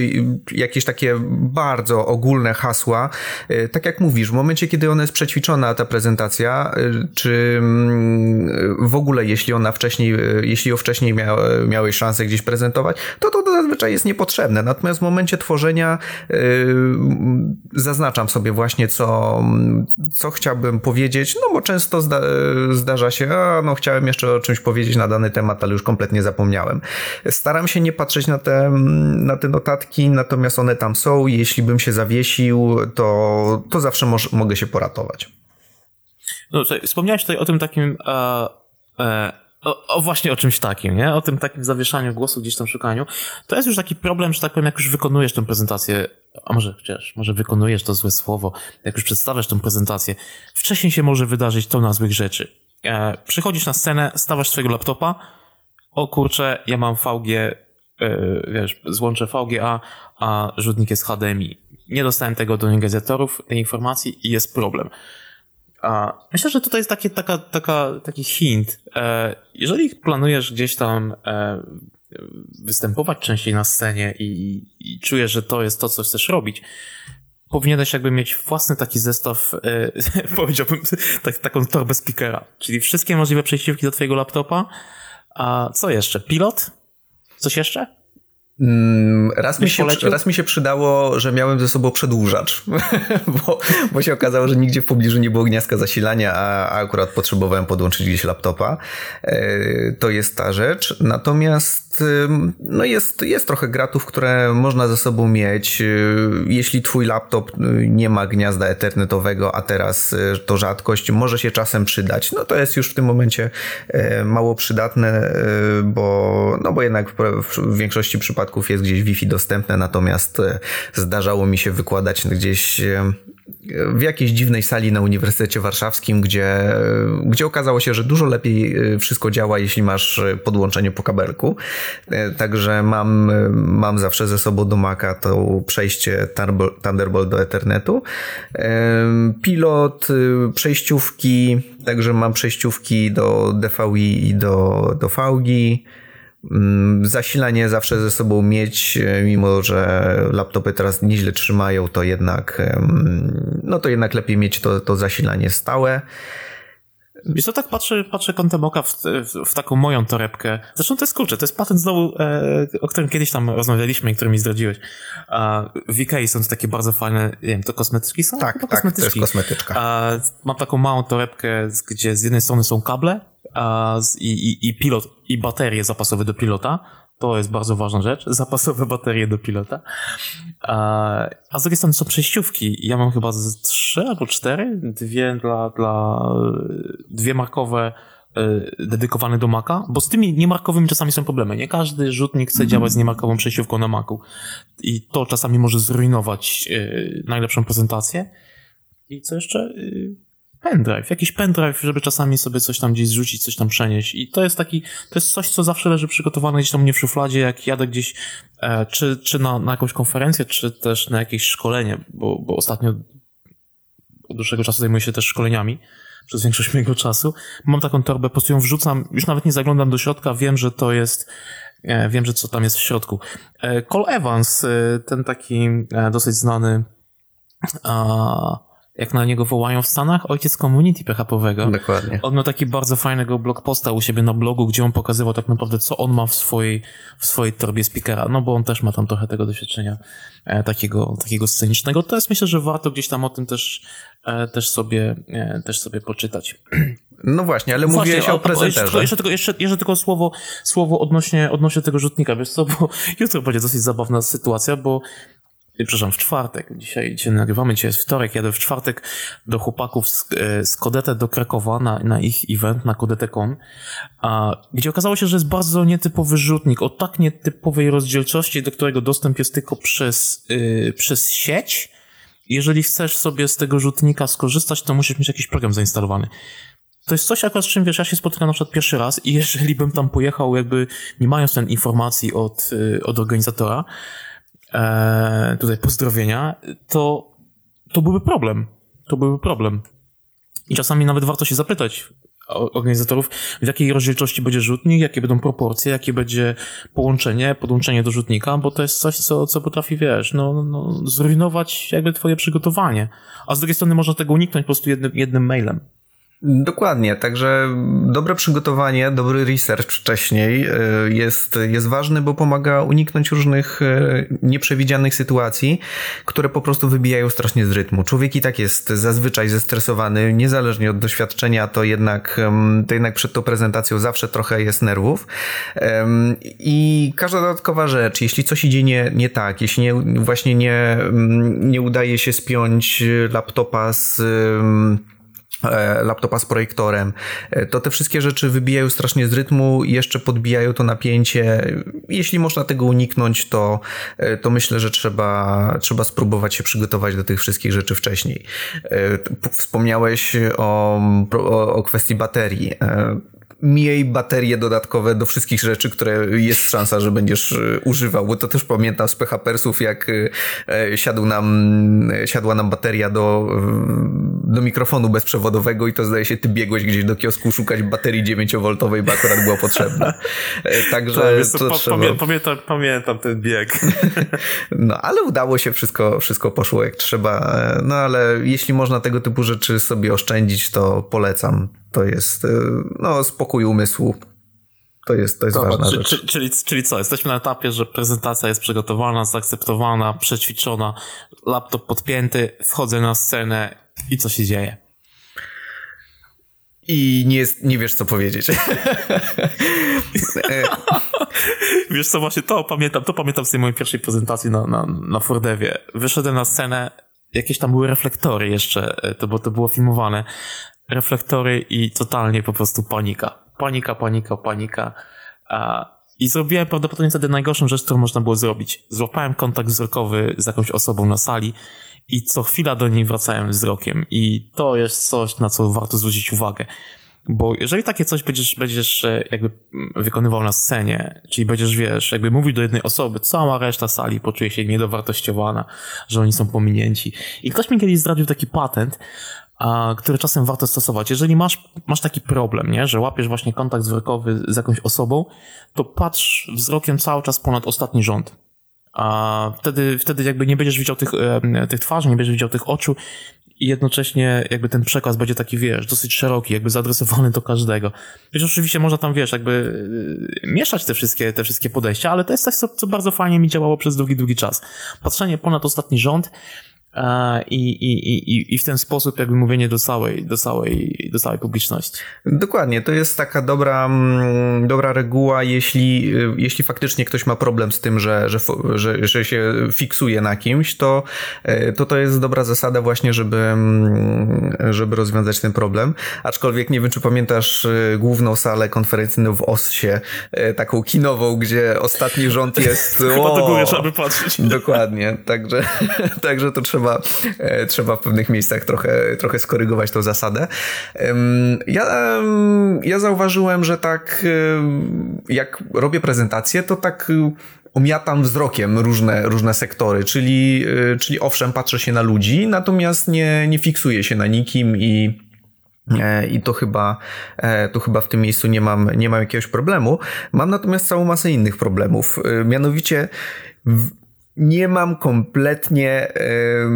jakieś takie bardzo ogólne hasła. Y, tak jak mówisz, w momencie, kiedy ona jest przećwiczona, ta prezentacja, czy mm, w ogóle, jeśli ona wcześniej, jeśli ją wcześniej mia, miałeś szansę gdzieś prezentować, to to zazwyczaj jest niepotrzebne. Natomiast w momencie tworzenia zaznaczam sobie właśnie, co co chciałbym powiedzieć, no bo często zda zdarza się, a no chciałem jeszcze o czymś powiedzieć na dany temat, ale już kompletnie zapomniałem. Staram się nie patrzeć na te, na te notatki, natomiast one tam są jeśli bym się zawiesił, to, to zawsze mogę się poratować. No, wspomniałeś tutaj o tym takim e, o, o, właśnie o czymś takim, nie? O tym takim zawieszaniu głosu, gdzieś tam szukaniu. To jest już taki problem, że tak powiem, jak już wykonujesz tę prezentację, a może chociaż, może wykonujesz to złe słowo, jak już przedstawiasz tę prezentację, wcześniej się może wydarzyć to na złych rzeczy. E, przychodzisz na scenę, stawiasz swojego laptopa, o kurczę, ja mam VG, e, wiesz, złączę VGA, a rzutnik jest HDMI. Nie dostałem tego do negazatorów, tej informacji i jest problem. Myślę, że tutaj jest taki, taka, taka, taki hint. E, jeżeli planujesz gdzieś tam e, występować częściej na scenie i, i czujesz, że to jest to, co chcesz robić, powinieneś jakby mieć własny taki zestaw, e, powiedziałbym, tak, taką torbę speakera, czyli wszystkie możliwe przejściówki do twojego laptopa. A co jeszcze? Pilot? Coś jeszcze? Mm, raz mi, się, raz mi się przydało, że miałem ze sobą przedłużacz, bo, bo się okazało, że nigdzie w pobliżu nie było gniazdka zasilania, a, a akurat potrzebowałem podłączyć gdzieś laptopa. E, to jest ta rzecz. Natomiast no jest, jest trochę gratów, które można ze sobą mieć. E, jeśli twój laptop y, nie ma gniazda ethernetowego, a teraz y, to rzadkość, może się czasem przydać. No to jest już w tym momencie e, mało przydatne, bo, no bo jednak w, w większości przypadków przypadków jest gdzieś Wi-Fi dostępne, natomiast e, zdarzało mi się wykładać gdzieś e, w jakiejś dziwnej sali na Uniwersytecie Warszawskim, gdzie, gdzie okazało się, że dużo lepiej e, wszystko działa, jeśli masz podłączenie po kabelku. Także mam, mam zawsze ze sobą do Maca to przejście Thunderbolt do Ethernetu. Pilot, przejściówki, także mam przejściówki do DVI i do, do VGI. Mm, zasilanie zawsze ze sobą mieć, e, mimo że laptopy teraz nieźle trzymają, to jednak, no to jednak lepiej mieć to, to zasilanie stałe. Wiesz co, tak patrzę, patrzę kątem oka w, w, w, taką moją torebkę. Zresztą to jest kurczę, to jest patent znowu, e, o którym kiedyś tam rozmawialiśmy i który mi zdradziłeś. A w Ikei są to takie bardzo fajne, nie wiem, to kosmetyczki są? Tak, tak, to jest kosmetyczka. A, mam taką małą torebkę, gdzie z jednej strony są kable a, i, i, i pilot, i baterie zapasowe do pilota. To jest bardzo ważna rzecz. Zapasowe baterie do pilota. A, z drugiej strony są przejściówki. Ja mam chyba trzy albo cztery. Dwie dla, dla dwie markowe e, dedykowane do Maca, bo z tymi niemarkowymi czasami są problemy. Nie każdy rzutnik chce -hmm. działać z niemarkową przejściówką na Macu. I to czasami może zrujnować e, najlepszą prezentację. I co jeszcze? Pendrive, jakiś pendrive, żeby czasami sobie coś tam gdzieś zrzucić, coś tam przenieść. I to jest taki, to jest coś, co zawsze leży przygotowane gdzieś tam mnie w szufladzie, jak jadę gdzieś, e, czy, czy na, na jakąś konferencję, czy też na jakieś szkolenie, bo, bo ostatnio od dłuższego czasu zajmuję się też szkoleniami przez większość mojego czasu. Mam taką torbę, po prostu ją wrzucam, już nawet nie zaglądam do środka, wiem, że to jest, e, wiem, że co tam jest w środku. E, Cole Evans, e, ten taki dosyć znany, a, jak na niego wołają w Stanach, ojciec community PHP-owego. Dokładnie. On miał taki bardzo fajnego blog posta u siebie na blogu, gdzie on pokazywał tak naprawdę, co on ma w swojej, w swojej torbie speakera, no bo on też ma tam trochę tego doświadczenia e, takiego, takiego scenicznego. To jest myślę, że warto gdzieś tam o tym też, e, też sobie, e, też sobie poczytać. No właśnie, ale właśnie, mówiłeś o, o prezenterze. Jeszcze, jeszcze, tylko, jeszcze, jeszcze tylko słowo, słowo odnośnie, odnośnie tego rzutnika, wiesz co, bo jutro będzie dosyć zabawna sytuacja, bo przepraszam, w czwartek, dzisiaj, dzisiaj nagrywamy, dzisiaj jest wtorek, jadę w czwartek do chłopaków z, e, z Kodete do Krakowa na, na ich event, na Kodete.com, gdzie okazało się, że jest bardzo nietypowy rzutnik o tak nietypowej rozdzielczości, do którego dostęp jest tylko przez, yy, przez sieć. Jeżeli chcesz sobie z tego rzutnika skorzystać, to musisz mieć jakiś program zainstalowany to jest coś akurat z czym, wiesz, ja się spotykam na przykład pierwszy raz i jeżeli bym tam pojechał jakby nie mając ten informacji od, y, od organizatora, e, tutaj pozdrowienia, to, to byłby problem. To byłby problem. I czasami nawet warto się zapytać organizatorów, w jakiej rozdzielczości będzie rzutnik, jakie będą proporcje, jakie będzie połączenie, podłączenie do rzutnika, bo to jest coś, co, co potrafi, wiesz, no, no, no zrujnować jakby twoje przygotowanie. A z drugiej strony można tego uniknąć po prostu jednym, jednym mailem. Dokładnie, także dobre przygotowanie, dobry research wcześniej e, jest, jest ważny, bo pomaga uniknąć różnych e, nieprzewidzianych sytuacji, które po prostu wybijają strasznie z rytmu. Człowiek i tak jest zazwyczaj zestresowany, niezależnie od doświadczenia, to jednak, to jednak przed tą prezentacją zawsze trochę jest nerwów. I każda dodatkowa rzecz, jeśli coś idzie nie, nie tak, jeśli nie, właśnie nie, nie udaje się spiąć laptopa z laptopa z projektorem, e, to te wszystkie rzeczy wybijają strasznie z rytmu jeszcze podbijają to napięcie. Jeśli można tego uniknąć, to, e, to myślę, że trzeba, trzeba spróbować się przygotować do tych wszystkich rzeczy wcześniej. Wspomniałeś o, o, o kwestii baterii miej baterie dodatkowe do wszystkich rzeczy, które jest szansa, że będziesz e, używał, bo to też pamiętam z PHPersów, jak e, siadł nam, siadła nam bateria do, do mikrofonu bezprzewodowego i to zdaje się, ty biegłeś gdzieś do kiosku szukać baterii 9V, bo akurat była potrzebna. E, także tak, to, to trzeba... pamiętam, pamiętam ten bieg. No, ale udało się, wszystko, wszystko poszło jak trzeba. No, ale jeśli można tego typu rzeczy sobie oszczędzić, to polecam to jest e, no, spokój umysłu. To jest, to jest Dobra, ważna czy, rzecz. Czy, czyli, czyli co? Jesteśmy na etapie, że prezentacja jest przygotowana, zaakceptowana, przećwiczona, laptop podpięty, wchodzę na scenę i co się dzieje? I nie, jest, nie wiesz, co powiedzieć. wiesz co, właśnie to pamiętam, to pamiętam z tej mojej pierwszej prezentacji na, na, na Fordewie. Wyszedłem na scenę, jakieś tam były reflektory jeszcze, e, to, bo to było filmowane reflektory i totalnie po prostu panika. Panika, panika, panika. I zrobiłem prawdopodobnie wtedy najgorszą rzecz, którą można było zrobić. Złapałem kontakt wzrokowy z jakąś osobą na sali i co chwila do niej wracałem wzrokiem. I to jest coś, na co warto zwrócić uwagę. Bo jeżeli takie coś będziesz, będziesz e, jakby wykonywał na scenie, czyli będziesz, wiesz, jakby mówił do jednej osoby, cała reszta sali poczuje się niedowartościowana, że oni są pominięci. I ktoś mi kiedyś zdradził taki patent, a, który czasem warto stosować. Jeżeli masz, masz taki problem, nie, że łapiesz właśnie kontakt wzrokowy z jakąś osobą, to patrz wzrokiem cały czas ponad ostatni rząd. A wtedy, wtedy jakby nie będziesz widział tych, tych twarzy, nie będziesz widział tych oczu i jednocześnie jakby ten przekaz będzie taki, wiesz, dosyć szeroki, jakby zaadresowany do każdego. Wiesz, oczywiście można tam, wiesz, jakby e, mieszać te wszystkie, te wszystkie podejścia, ale to jest coś, co, co bardzo fajnie mi działało przez długi, długi czas. Patrzenie ponad ostatni rząd, i, i, i, i w ten sposób jakby mówienie do całej, do całej, do całej publiczności. Dokładnie, to jest taka dobra, mm, dobra reguła, jeśli, jeśli faktycznie ktoś ma problem z tym, że, że, że, że się fiksuje na kimś, to, e, to to jest dobra zasada właśnie, żeby, mm, żeby rozwiązać ten problem. Aczkolwiek nie wiem, czy pamiętasz e, główną salę konferencyjną w Ossie, taką kinową, gdzie ostatni rząd jest... Chyba do góry, żeby patrzeć. Dokładnie, także, także to trzeba trzeba, e, trzeba w pewnych miejscach trochę, trochę skorygować tą zasadę. Ja, ja zauważyłem, że tak jak robię prezentację, to tak omiatam wzrokiem różne, różne sektory, czyli, e, czyli owszem, patrzę się na ludzi, natomiast nie, nie fiksuję się na nikim i e, i to chyba, to chyba w tym miejscu nie mam, nie mam jakiegoś problemu. Mam natomiast całą masę innych problemów. Mianowicie nie mam kompletnie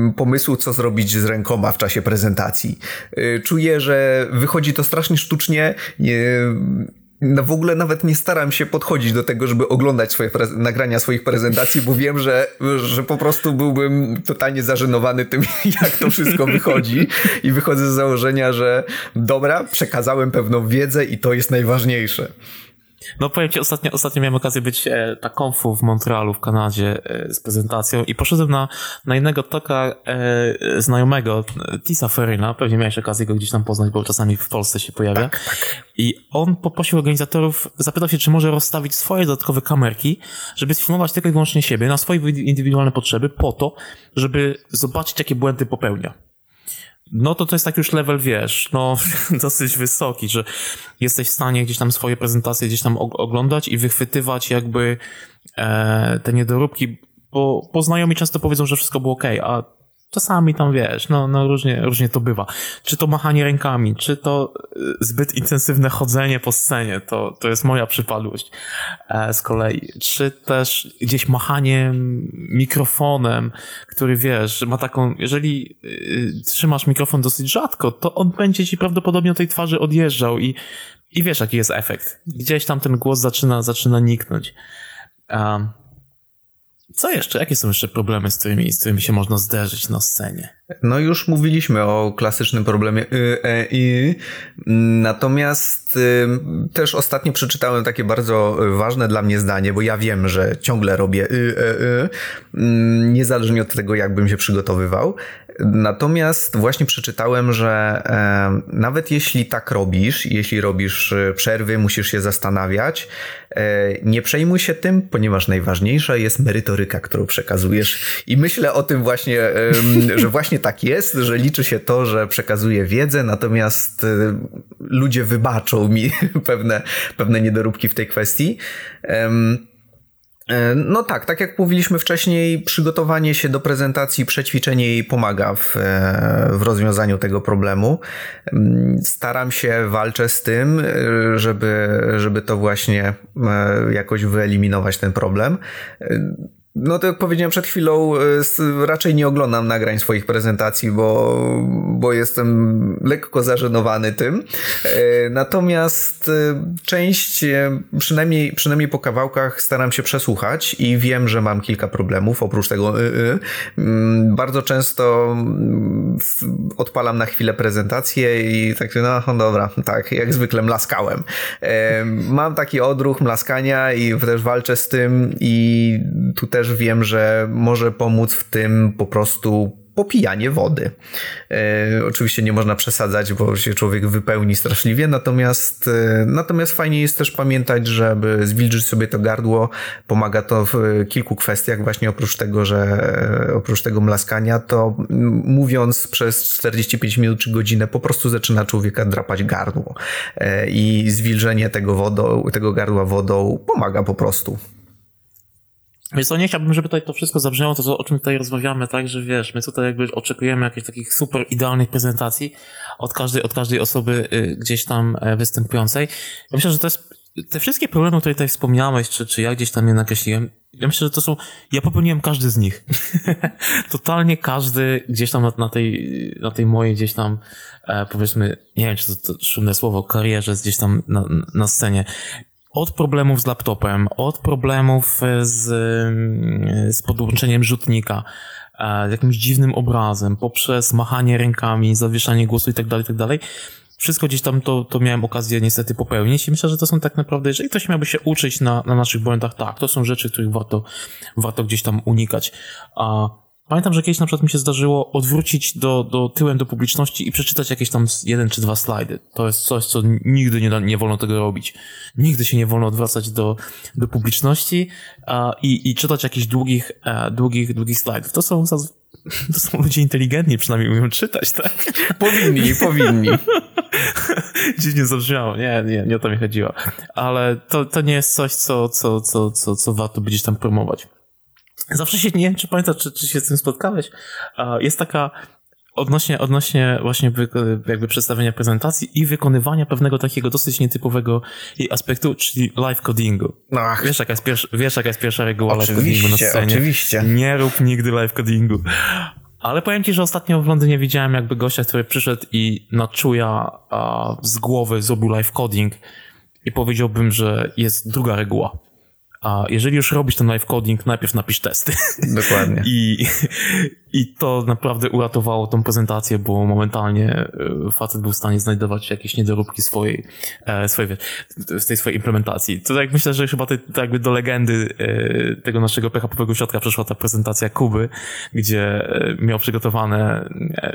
y, pomysłu, co zrobić z rękoma w czasie prezentacji. Y, czuję, że wychodzi to strasznie sztucznie. No w ogóle nawet nie staram się podchodzić do tego, żeby oglądać swoje nagrania swoich prezentacji, bo wiem, że, że po prostu byłbym totalnie zażenowany tym, jak to wszystko wychodzi i wychodzę z założenia, że dobra, przekazałem pewną wiedzę i to jest najważniejsze. No powiem ci, ostatnio, ostatnio miałem okazję być e, na konfu w Montrealu w Kanadzie e, z prezentacją i poszedłem na, na jednego toka e, znajomego, Tisa Ferryna, pewnie miałeś okazję go gdzieś tam poznać, bo czasami w Polsce się pojawia. Tak, tak. I on poprosił organizatorów, zapytał się, czy może rozstawić swoje dodatkowe kamerki, żeby sfilmować tylko i wyłącznie siebie na swoje indywidualne potrzeby po to, żeby zobaczyć, jakie błędy popełnia no to to jest tak już level, wiesz, no dosyć wysoki, że jesteś w stanie gdzieś tam swoje prezentacje gdzieś tam oglądać i wychwytywać jakby e, te niedoróbki, bo, bo znajomi często powiedzą, że wszystko było ok, a czasami tam wiesz, no, no różnie, różnie to bywa. Czy to machanie rękami, czy to e, zbyt intensywne chodzenie po scenie, to, to jest moja przypadłość e, z kolei. Czy też gdzieś machanie mikrofonem, który wiesz, ma taką, jeżeli y, trzymasz mikrofon dosyć rzadko, to on będzie ci prawdopodobnie od tej twarzy odjeżdżał i, i wiesz jaki jest efekt. Gdzieś tam ten głos zaczyna, zaczyna niknąć. Um, co jeszcze? Jakie są jeszcze problemy, z którymi, z którymi się można zderzyć na scenie? No już mówiliśmy o klasycznym problemie y, e, i natomiast y, też ostatnio przeczytałem takie bardzo ważne dla mnie zdanie, bo ja wiem, że ciągle robię y, e, y, niezależnie od tego, jakbym się przygotowywał. Natomiast właśnie przeczytałem, że e, nawet jeśli tak robisz, jeśli robisz e, przerwy, musisz się zastanawiać, e, nie przejmuj się tym, ponieważ najważniejsza jest merytoryka, którą przekazujesz. I myślę o tym właśnie, że właśnie tak jest, że liczy się to, że przekazuję wiedzę, natomiast ludzie wybaczą mi pewne, pewne niedoróbki w tej kwestii. E, no tak, tak jak mówiliśmy wcześniej, przygotowanie się do prezentacji, przećwiczenie jej pomaga w, e, w rozwiązaniu tego problemu. Mm, staram się, walczę z tym, e, żeby, żeby to właśnie jakoś wyeliminować ten problem. No to jak powiedziałem przed chwilą, e, raczej nie oglądam nagrań swoich prezentacji, bo, bo jestem lekko zażenowany tym. E, natomiast e, część, przynajmniej, przynajmniej po kawałkach, staram się przesłuchać i wiem, że mam kilka problemów oprócz tego. Y, y. Mm, bardzo często mm, odpalam na chwilę prezentację i tak, no dobra, tak, jak zwykle mlaskałem. Mam taki odruch mlaskania i też walczę z tym i tu też też wiem, że może pomóc w tym po prostu popijanie wody. E, oczywiście nie można przesadzać, bo się człowiek wypełni straszliwie, natomiast, e, natomiast fajnie jest też pamiętać, żeby zwilżyć sobie to gardło. Pomaga to w kilku kwestiach, właśnie oprócz tego, że e, oprócz tego mlaskania, to mówiąc przez 45 minut czy godzinę po prostu zaczyna człowieka drapać gardło. E, I zwilżenie tego, wodą, tego gardła wodą pomaga po prostu. Więc to nie chciałbym, żeby tutaj to wszystko zabrzmiało, to o czym tutaj rozmawiamy, tak, że wiesz, my tutaj jakby oczekujemy jakichś takich super idealnych prezentacji od każdej, od każdej osoby y, gdzieś tam e, występującej. Ja myślę, że to jest, te wszystkie problemy, które tutaj wspomniałeś, czy, czy ja gdzieś tam je nakreśliłem, ja myślę, że to są, ja popełniłem każdy z nich. Totalnie każdy gdzieś tam na, na, tej, na tej mojej gdzieś tam, e, powiedzmy, nie wiem, czy to, to szumne słowo, karierze gdzieś tam na, na scenie od problemów z laptopem, od problemów z, z podłączeniem rzutnika, z jakimś dziwnym obrazem, poprzez machanie rękami, zawieszanie głosu i tak dalej, tak. Wszystko gdzieś tam to, to miałem okazję niestety popełnić i myślę, że to są tak naprawdę, jeżeli ktoś miałby się uczyć na, na naszych błędach, tak, to są rzeczy, których warto, warto gdzieś tam unikać. A Pamiętam, że kiedyś na przykład mi się zdarzyło odwrócić do, do tyłem do publiczności i przeczytać jakieś tam jeden czy dwa slajdy. To jest coś, co nigdy nie, nie wolno tego robić. Nigdy się nie wolno odwracać do, do publiczności a, i, i czytać jakichś długich, a, e, długich, długich slajdów. To są, to są ludzie inteligentni, przynajmniej umieją czytać, tak? Powinni, powinni. Dziwnie zabrzmiało, nie, nie, nie o to mi chodziło. Ale to, to nie jest coś, co, co, co, co, co warto gdzieś tam promować. Zawsze się, nie wiem, czy pamiętasz, czy, czy się z tym spotkałeś, jest taka odnośnie, odnośnie właśnie jakby przedstawienia prezentacji i wykonywania pewnego takiego dosyć nietypowego aspektu, czyli live codingu. Ach. Wiesz, jaka jest pierwsza, wiesz, jaka jest pierwsza reguła live codingu na scenie? Oczywiście, Nie rób nigdy live codingu. Ale powiem ci, że ostatnio w Londynie widziałem jakby gościa, który przyszedł i na czuja z głowy zrobił live coding i powiedziałbym, że jest druga reguła a jeżeli już robisz ten live coding, najpierw napisz testy. Dokładnie. I, I to naprawdę uratowało tą prezentację, bo momentalnie e, facet był w stanie znajdować jakieś niedoróbki swojej, e, swojej z tej swojej implementacji. To tak myślę, że chyba to jakby do legendy e, tego naszego PHP-owego środka przeszła ta prezentacja Kuby, gdzie miał przygotowane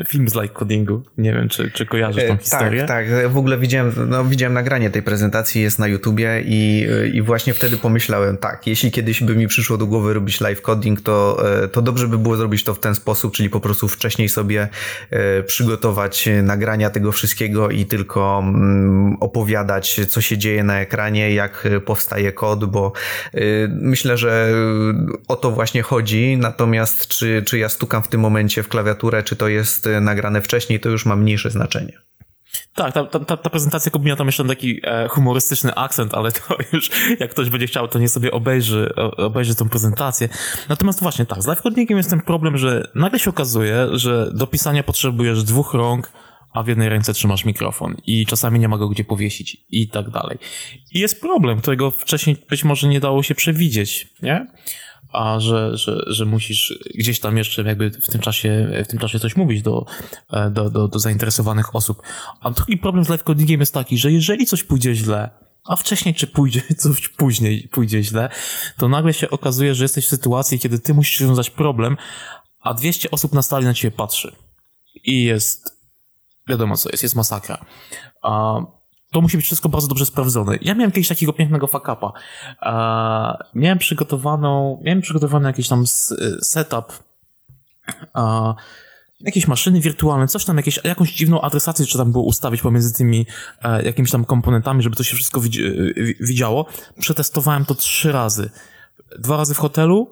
film z light codingu. Nie wiem, czy, czy kojarzysz tą historię? Tak, tak. W ogóle widziałem, no, widziałem nagranie tej prezentacji, jest na YouTubie i, i właśnie wtedy pomyślałem, tak, jeśli kiedyś by mi przyszło do głowy robić live coding, to, to dobrze by było zrobić to w ten sposób, czyli po prostu wcześniej sobie e, przygotować nagrania tego wszystkiego i tylko mm, opowiadać, co się dzieje na ekranie, jak powstaje kod, bo e, myślę, że o to właśnie chodzi. Natomiast czy, czy ja stukam w tym momencie w klawiaturę, czy to jest nagrane wcześniej, to już ma mniejsze znaczenie. Tak, ta, ta, ta prezentacja Kubi tam jeszcze taki e, humorystyczny akcent, ale to już jak ktoś będzie chciał, to nie sobie obejrzy, obejrzy tą prezentację. Natomiast właśnie tak, z live jest ten problem, że nagle się okazuje, że do pisania potrzebujesz dwóch rąk, a w jednej ręce trzymasz mikrofon i czasami nie ma go gdzie powiesić i tak dalej. I jest problem, którego wcześniej być może nie dało się przewidzieć, nie? A że, że, że musisz gdzieś tam jeszcze jakby w tym czasie, w tym czasie coś mówić do, e, do, do, do zainteresowanych osób. A drugi problem z live codingiem jest taki, że jeżeli coś pójdzie źle, a wcześniej czy pójdzie coś później pójdzie źle, to nagle się okazuje, że jesteś w sytuacji, kiedy ty musisz rozwiązać problem, a 200 osób na stali na ciebie patrzy. I jest, wiadomo co jest, jest masakra. A to musi być wszystko bardzo dobrze sprawdzone. Ja miałem kiedyś takiego pięknego fakapa. Miałem przygotowaną, miałem przygotowany jakiś tam setup jakieś maszyny wirtualne, coś tam, jakieś, jakąś dziwną adresację trzeba tam było ustawić pomiędzy tymi e, jakimiś tam komponentami, żeby to się wszystko e, widziało. Przetestowałem to trzy razy. Dwa razy w hotelu,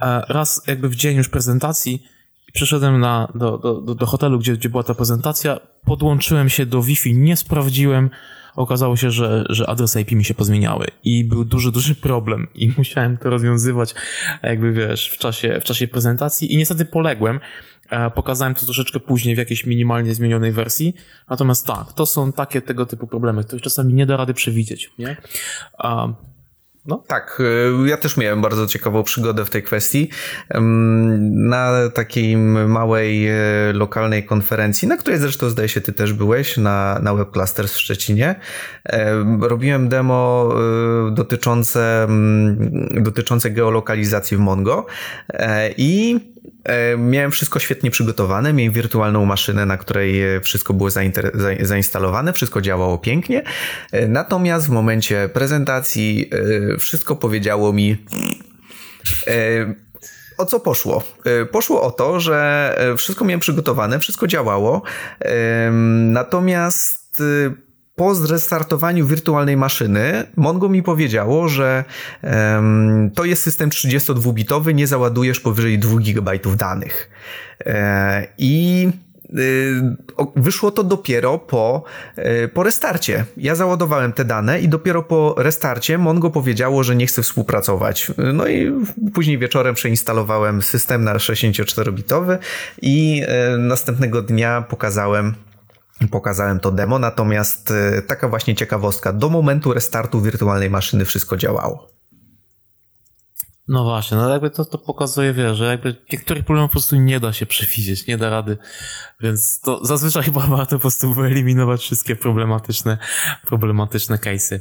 e, raz jakby w dzień już prezentacji Przyszedłem na, do, do, do hotelu, gdzie, gdzie była ta prezentacja, podłączyłem się do Wi-Fi, nie sprawdziłem. Okazało się, że, że adresy IP mi się pozmieniały i był duży, duży problem i musiałem to rozwiązywać, jakby wiesz, w czasie, w czasie prezentacji i niestety poległem. E, pokazałem to troszeczkę później w jakiejś minimalnie zmienionej wersji. Natomiast tak, to są takie tego typu problemy, których czasami nie da rady przewidzieć, nie? No. Tak, y, ja też miałem bardzo ciekawą przygodę w tej kwestii. Na takiej małej y, lokalnej konferencji, na której zresztą zdaje się ty też byłeś, na, na Web Clusters w Szczecinie, robiłem demo y, dotyczące, dotyczące geolokalizacji w Mongo e, i E, miałem wszystko świetnie przygotowane, miałem wirtualną maszynę, na której e, wszystko było zainstalowane, wszystko działało pięknie. E, natomiast w momencie prezentacji wszystko powiedziało mi o co poszło? Poszło o to, że wszystko miałem przygotowane, wszystko działało, natomiast po zrestartowaniu wirtualnej maszyny Mongo mi powiedziało, że um, to jest system 32-bitowy, nie załadujesz powyżej 2 GB danych. E, I y, wyszło to dopiero po, y, po restarcie. Ja załadowałem te dane i dopiero po restarcie Mongo powiedziało, że nie chce współpracować. No i później wieczorem przeinstalowałem system na 64-bitowy i y, następnego dnia pokazałem Pokazałem to demo, natomiast e, taka właśnie ciekawostka, do momentu restartu wirtualnej maszyny wszystko działało. No właśnie, no jakby to, to pokazuje, wie, że jakby niektórych problemów po prostu nie da się przewidzieć, nie da rady, więc to zazwyczaj chyba warto po prostu wyeliminować wszystkie problematyczne, problematyczne case'y.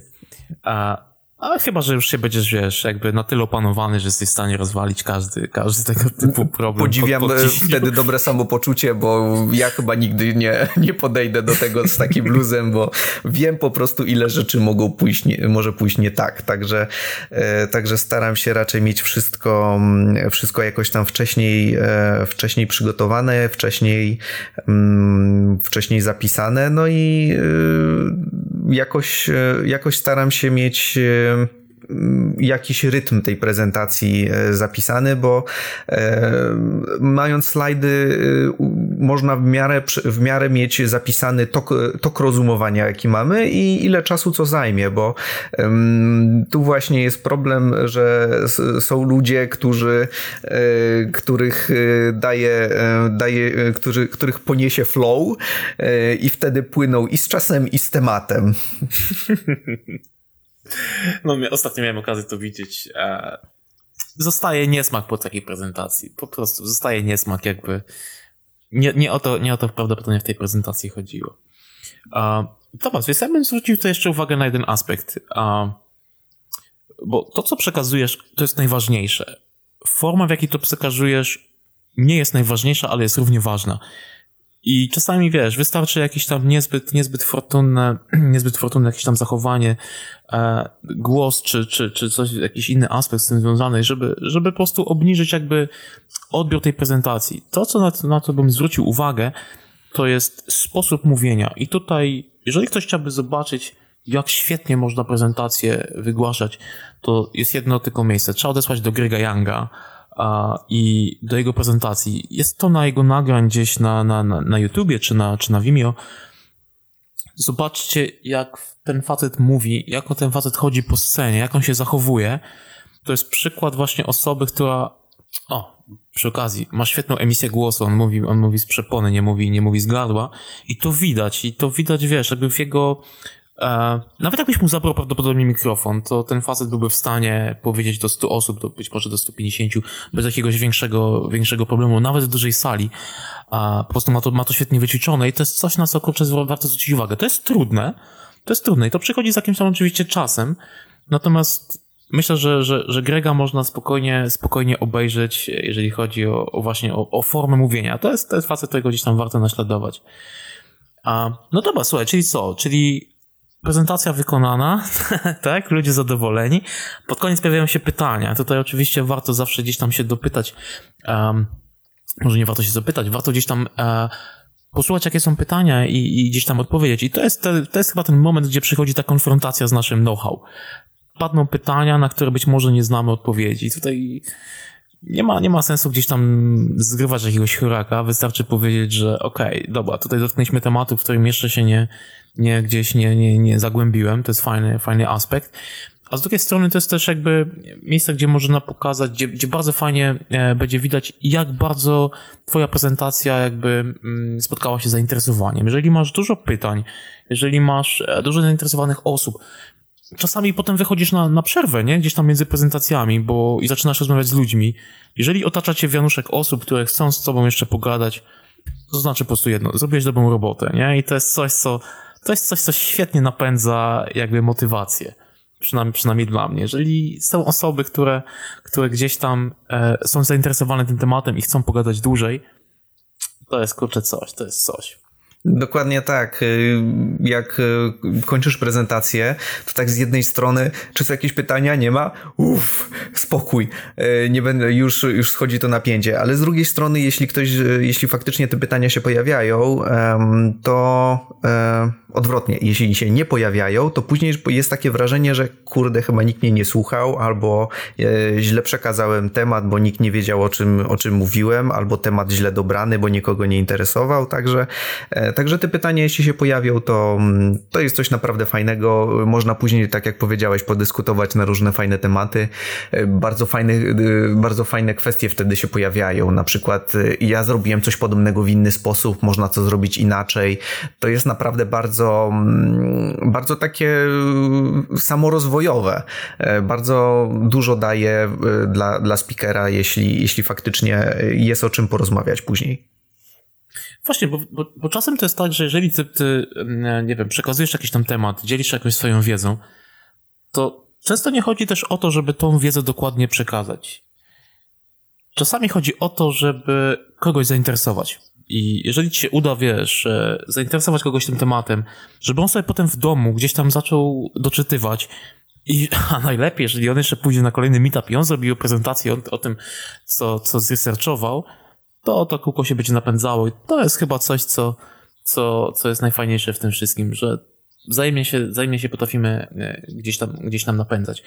A ale chyba, że już się będziesz, wiesz, jakby na tyle opanowany, że jesteś w stanie rozwalić każdy, każdy tego typu problem. Podziwiam pod, e, wtedy dobre samopoczucie, bo ja chyba nigdy nie, nie podejdę do tego z takim luzem, bo wiem po prostu ile rzeczy mogą pójść, nie, może pójść nie tak. Także, e, także staram się raczej mieć wszystko, mm, wszystko jakoś tam wcześniej, e, wcześniej przygotowane, wcześniej, mm, wcześniej zapisane, no i jakoś, jakoś staram się mieć jakiś rytm tej prezentacji e, zapisany, bo e, mając slajdy e, można w miarę, w miarę mieć zapisany tok, tok rozumowania, jaki mamy i ile czasu co zajmie, bo tu właśnie jest problem, że są ludzie, którzy, których daje, daje którzy, których poniesie flow i wtedy płyną i z czasem i z tematem. No, ostatnio miałem okazję to widzieć. zostaje niesmak po takiej prezentacji. Po prostu zostaje niesmak jakby. Nie, nie, o, to, nie o to prawdopodobnie w tej prezentacji chodziło. Dobra, więc ja bym zwrócił tu jeszcze uwagę na jeden aspekt. Bo to, co przekazujesz, to jest najważniejsze. Forma, w jakiej to przekazujesz, nie jest najważniejsza, ale jest równie ważna. I czasami wiesz, wystarczy jakieś tam niezbyt, niezbyt fortunne, niezbyt fortunne jakieś tam zachowanie, e, głos, czy, czy, czy coś, jakiś inny aspekt z tym związany, żeby, żeby po prostu obniżyć jakby odbiór tej prezentacji. To, co na, na to bym zwrócił uwagę, to jest sposób mówienia. I tutaj, jeżeli ktoś chciałby zobaczyć, jak świetnie można prezentację wygłaszać, to jest jedno tylko miejsce. Trzeba odesłać do Grega Younga, i do jego prezentacji. Jest to na jego nagrań gdzieś na, na, na, na YouTubie czy na, czy na Vimeo. Zobaczcie, jak ten facet mówi, jak ten facet chodzi po scenie, jak on się zachowuje. To jest przykład właśnie osoby, która. O, przy okazji, ma świetną emisję głosu. On mówi, on mówi z przepony, nie mówi, nie mówi z gardła. I to widać, i to widać, wiesz, jakby w jego nawet jakbyś mu zabrał prawdopodobnie mikrofon, to ten facet byłby w stanie powiedzieć do 100 osób, do, być może do 150, bez jakiegoś większego, większego problemu, nawet w dużej sali. Po prostu ma to, ma to świetnie wyćwiczone i to jest coś, na co kurczę warto zwrócić uwagę. To jest trudne, to jest trudne i to przychodzi z jakimś tam oczywiście czasem, natomiast myślę, że, że, że Grega można spokojnie, spokojnie obejrzeć, jeżeli chodzi o, o właśnie o, o formę mówienia. To jest, to jest facet, którego gdzieś tam warto naśladować. A, no dobra, słuchaj, czyli co? Czyli prezentacja wykonana, tak, ludzie zadowoleni. Pod koniec pojawiają się pytania. Tutaj oczywiście warto zawsze gdzieś tam się dopytać, um, może nie warto się zapytać, warto gdzieś tam uh, posłuchać, jakie są pytania i, i, gdzieś tam odpowiedzieć. I to jest, te, to jest chyba ten moment, gdzie przychodzi ta konfrontacja z naszym know-how. Padną pytania, na które być może nie znamy odpowiedzi. Tutaj nie ma, nie ma sensu gdzieś tam zgrywać jakiegoś huraka, wystarczy powiedzieć, że okej, okay, dobra, tutaj dotknęliśmy tematu, w którym jeszcze się nie, nie gdzieś nie, nie, nie zagłębiłem, to jest fajny, fajny aspekt. A z drugiej strony to jest też jakby miejsce, gdzie można pokazać, gdzie, gdzie bardzo fajnie e, będzie widać, jak bardzo twoja prezentacja jakby mm, spotkała się z zainteresowaniem. Jeżeli masz dużo pytań, jeżeli masz e, dużo zainteresowanych osób, czasami potem wychodzisz na, na przerwę, nie? Gdzieś tam między prezentacjami, bo i zaczynasz rozmawiać z ludźmi. Jeżeli otacza cię wianuszek osób, które chcą z tobą jeszcze pogadać, to znaczy po prostu jedno, zrobiłeś dobrą robotę, nie? I to jest coś, co, to jest coś, co świetnie napędza jakby motywację. Przynajmniej, przynajmniej dla mnie. Jeżeli są osoby, które, które gdzieś tam e, są zainteresowane tym tematem i chcą pogadać dłużej, to jest kurczę coś, to jest coś. Dokładnie tak. Y, jak y, kończysz prezentację, to tak z jednej strony, czy są jakieś pytania? Nie ma? Uff, spokój. Y, nie będę, już, już schodzi to napięcie. Ale z drugiej strony, jeśli ktoś, jeśli faktycznie te pytania się pojawiają, to odwrotnie, jeśli się nie pojawiają, to później jest takie wrażenie, że kurde, chyba nikt mnie nie słuchał, albo źle przekazałem temat, bo nikt nie wiedział o czym, o czym mówiłem, albo temat źle dobrany, bo nikogo nie interesował. Także e, Także te pytania, jeśli się pojawią, to, mm, to jest coś naprawdę fajnego. Można później, tak jak powiedziałeś, podyskutować na różne fajne tematy. E, bardzo fajne, e, bardzo fajne kwestie wtedy się pojawiają. Na przykład e, ja zrobiłem coś podobnego w inny sposób, można co zrobić inaczej. To jest naprawdę bardzo, mm, bardzo takie samorozwojowe. Bardzo dużo daje dla, dla speakera, jeśli, jeśli faktycznie jest o czym porozmawiać później. Właśnie, bo, bo, bo, czasem to jest tak, że jeżeli ty, ty, mm, nie wiem, przekazujesz jakiś tam temat, dzielisz jakąś swoją wiedzą, to często nie chodzi też o to, żeby tą wiedzę dokładnie przekazać. Czasami chodzi o to, żeby kogoś zainteresować. I jeżeli ci się uda, wiesz, zainteresować kogoś tym tematem, żeby on sobie potem w domu gdzieś tam zaczął doczytywać i, a najlepiej, jeżeli on jeszcze pójdzie na kolejny meetup i on zrobił prezentację o, o tym, co, co zresearchował, to to kółko się będzie napędzało i to jest chyba coś, co, co, co jest najfajniejsze w tym wszystkim, że wzajemnie się, wzajemnie się potrafimy e, gdzieś tam, gdzieś tam napędzać.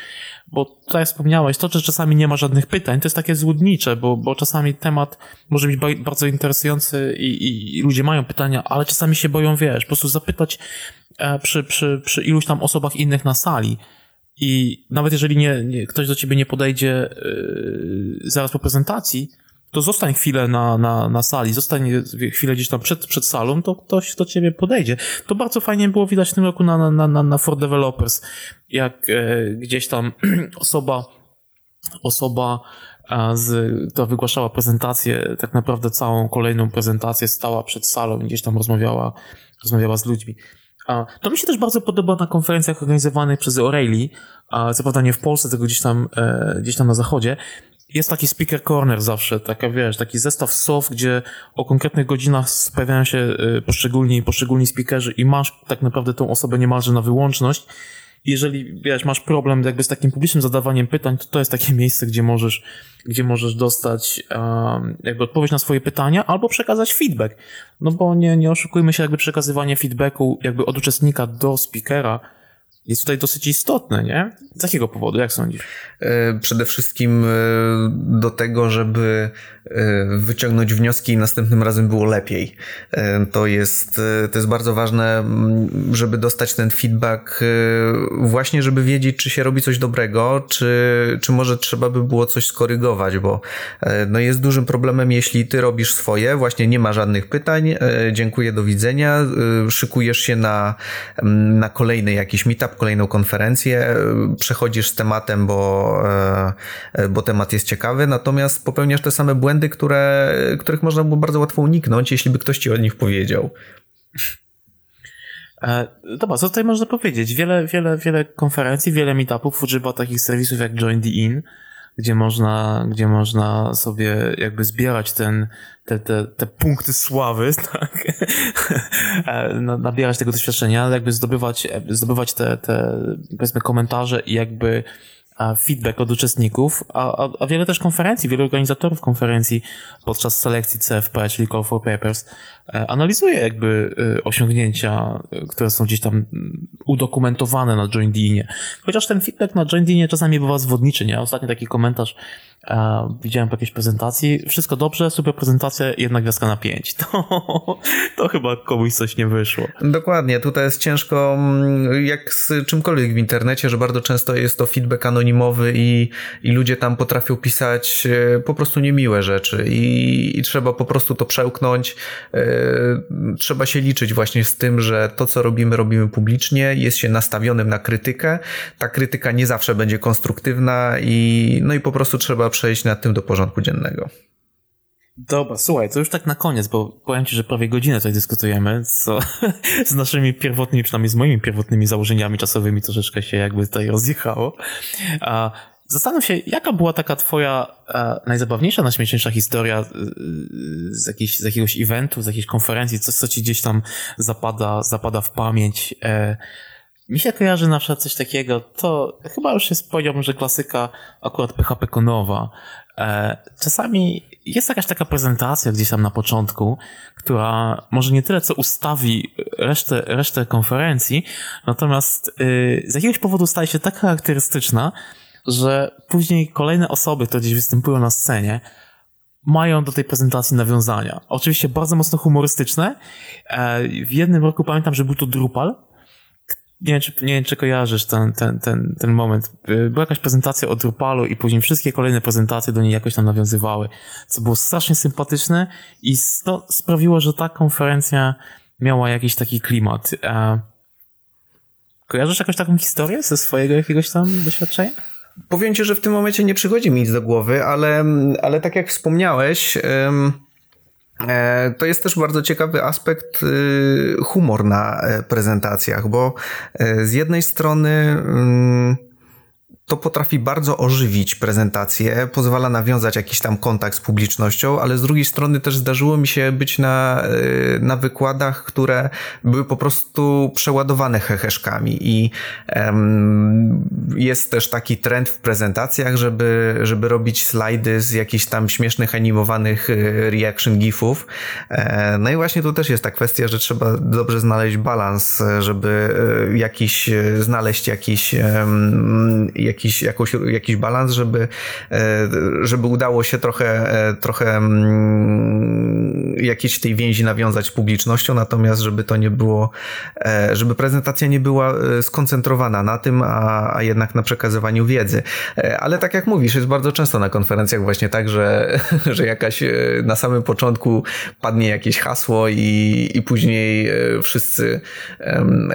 Bo tak jak wspomniałeś, to, że czasami nie ma żadnych pytań, to jest takie złudnicze, bo, bo czasami temat może być bardzo interesujący i, i, i ludzie mają pytania, ale czasami się boją, wiesz, po prostu zapytać e, przy, przy, przy iluś tam osobach innych na sali. I nawet jeżeli nie, nie ktoś do ciebie nie podejdzie yy, zaraz po prezentacji, to zostań chwilę na, na, na sali, zostań chwilę gdzieś tam przed, przed salą, to ktoś do ciebie podejdzie. To bardzo fajnie było widać w tym roku na, na, na, na For Developers, jak e, gdzieś tam osoba osoba, z, która wygłaszała prezentację, tak naprawdę całą kolejną prezentację stała przed salą i gdzieś tam rozmawiała, rozmawiała z ludźmi. To mi się też bardzo podoba na konferencjach organizowanych przez O'Reilly, co prawda nie w Polsce, tylko gdzieś tam, e, gdzieś tam na zachodzie. Jest taki speaker corner zawsze, taka wiesz, taki zestaw słów, gdzie o konkretnych godzinach pojawiają się e, poszczególni, poszczególni speakerzy i masz tak naprawdę tą osobę niemalże na wyłączność jeżeli wiesz, masz problem jakby z takim publicznym zadawaniem pytań, to to jest takie miejsce, gdzie możesz, gdzie możesz dostać um, jakby odpowiedź na swoje pytania albo przekazać feedback. No bo nie, nie oszukujmy się, jakby przekazywanie feedbacku jakby od uczestnika do speakera jest tutaj dosyć istotne, nie? Z jakiego powodu, jak sądzisz? E, przede wszystkim e, do tego, żeby wyciągnąć wnioski i następnym razem było lepiej. To jest, to jest bardzo ważne, żeby dostać ten feedback, właśnie żeby wiedzieć, czy się robi coś dobrego, czy, czy może trzeba by było coś skorygować, bo no jest dużym problemem, jeśli ty robisz swoje, właśnie nie ma żadnych pytań, dziękuję, do widzenia, szykujesz się na, na kolejny jakiś meetup, kolejną konferencję, przechodzisz z tematem, bo, bo temat jest ciekawy, natomiast popełniasz te same błędy, które, których można było bardzo łatwo uniknąć, jeśli by ktoś ci o nich powiedział. E, dobra, co tutaj można powiedzieć? Wiele, wiele, wiele konferencji, wiele meetupów używa takich serwisów jak Join the In, gdzie można, gdzie można sobie jakby zbierać ten, te, te, te punkty sławy, tak? E, nabierać tego doświadczenia, jakby zdobywać, zdobywać te, te, powiedzmy, komentarze i jakby feedback od uczestników, a, a, wiele też konferencji, wielu organizatorów konferencji podczas selekcji CFP, czyli Call for Papers, e, analizuje jakby e, osiągnięcia, e, które są gdzieś tam udokumentowane na JoinDinie. Chociaż ten feedback na JoinDinie czasami bywa zwodniczy, nie? Ostatni taki komentarz widziałem po jakiejś prezentacji, wszystko dobrze, super prezentacja, jedna gwiazdka na pięć. To, to chyba komuś coś nie wyszło. Dokładnie, tutaj jest ciężko, mm, jak z czymkolwiek w internecie, że bardzo często jest to feedback anonimowy i, i ludzie tam potrafią pisać e, po prostu niemiłe rzeczy i, i trzeba po prostu to przełknąć. E, trzeba się liczyć właśnie z tym, że to, co robimy, robimy publicznie, jest się nastawionym na krytykę. Ta krytyka nie zawsze będzie konstruktywna i no i po prostu trzeba przejść nad tym do porządku dziennego. Dobra, słuchaj, to już tak na koniec, bo powiem Ci, że prawie godzinę tutaj dyskutujemy, co z naszymi pierwotnymi, przynajmniej z moimi pierwotnymi założeniami czasowymi troszeczkę się jakby tutaj rozjechało. A zastanów się, jaka była taka Twoja a, najzabawniejsza, najśmieszniejsza historia z, jakiejś, z jakiegoś eventu, z jakiejś konferencji, coś, co Ci gdzieś tam zapada, zapada w pamięć. E, mi się kojarzy na przykład coś takiego, to chyba już jest powiedziałbym, że klasyka akurat PHP Konowa. E, czasami jest jakaś taka prezentacja gdzieś tam na początku, która może nie tyle co ustawi resztę, resztę konferencji, natomiast y, z jakiegoś powodu staje się tak charakterystyczna, że później kolejne osoby, które gdzieś występują na scenie, mają do tej prezentacji nawiązania. Oczywiście bardzo mocno humorystyczne. E, w jednym roku pamiętam, że był to Drupal, nie wiem, czy, nie wiem, czy kojarzysz ten, ten, ten, ten moment. Była jakaś prezentacja o Drupalu i później wszystkie kolejne prezentacje do niej jakoś tam nawiązywały, co było strasznie sympatyczne i to sprawiło, że ta konferencja miała jakiś taki klimat. E, kojarzysz jakąś taką historię ze swojego jakiegoś tam doświadczenia? Powiem ci, że w tym momencie nie przychodzi mi nic do głowy, ale, ale tak jak wspomniałeś... to jest też bardzo ciekawy aspekt y, humor na e, prezentacjach, bo e, z jednej strony mm, to potrafi bardzo ożywić prezentację, pozwala nawiązać jakiś tam kontakt z publicznością, ale z drugiej strony też zdarzyło mi się być na, y, na wykładach, które były po prostu przeładowane heheszkami i um, jest też taki trend w prezentacjach, żeby, żeby robić slajdy z jakichś tam śmiesznych animowanych y, reaction gifów. E, no i właśnie tu też jest ta kwestia, że trzeba dobrze znaleźć balans, żeby y, jakiś, znaleźć jakiś, jakiś jakiś, jakiś balans, żeby, e, żeby udało się trochę, e, trochę mm, jakiejś tej więzi nawiązać z publicznością, natomiast żeby to nie było, e, żeby prezentacja nie była skoncentrowana na tym, a, a jednak na przekazywaniu wiedzy. Ale tak jak mówisz, jest bardzo często na konferencjach właśnie tak, że, że jakaś na samym początku padnie jakieś hasło i, i później wszyscy,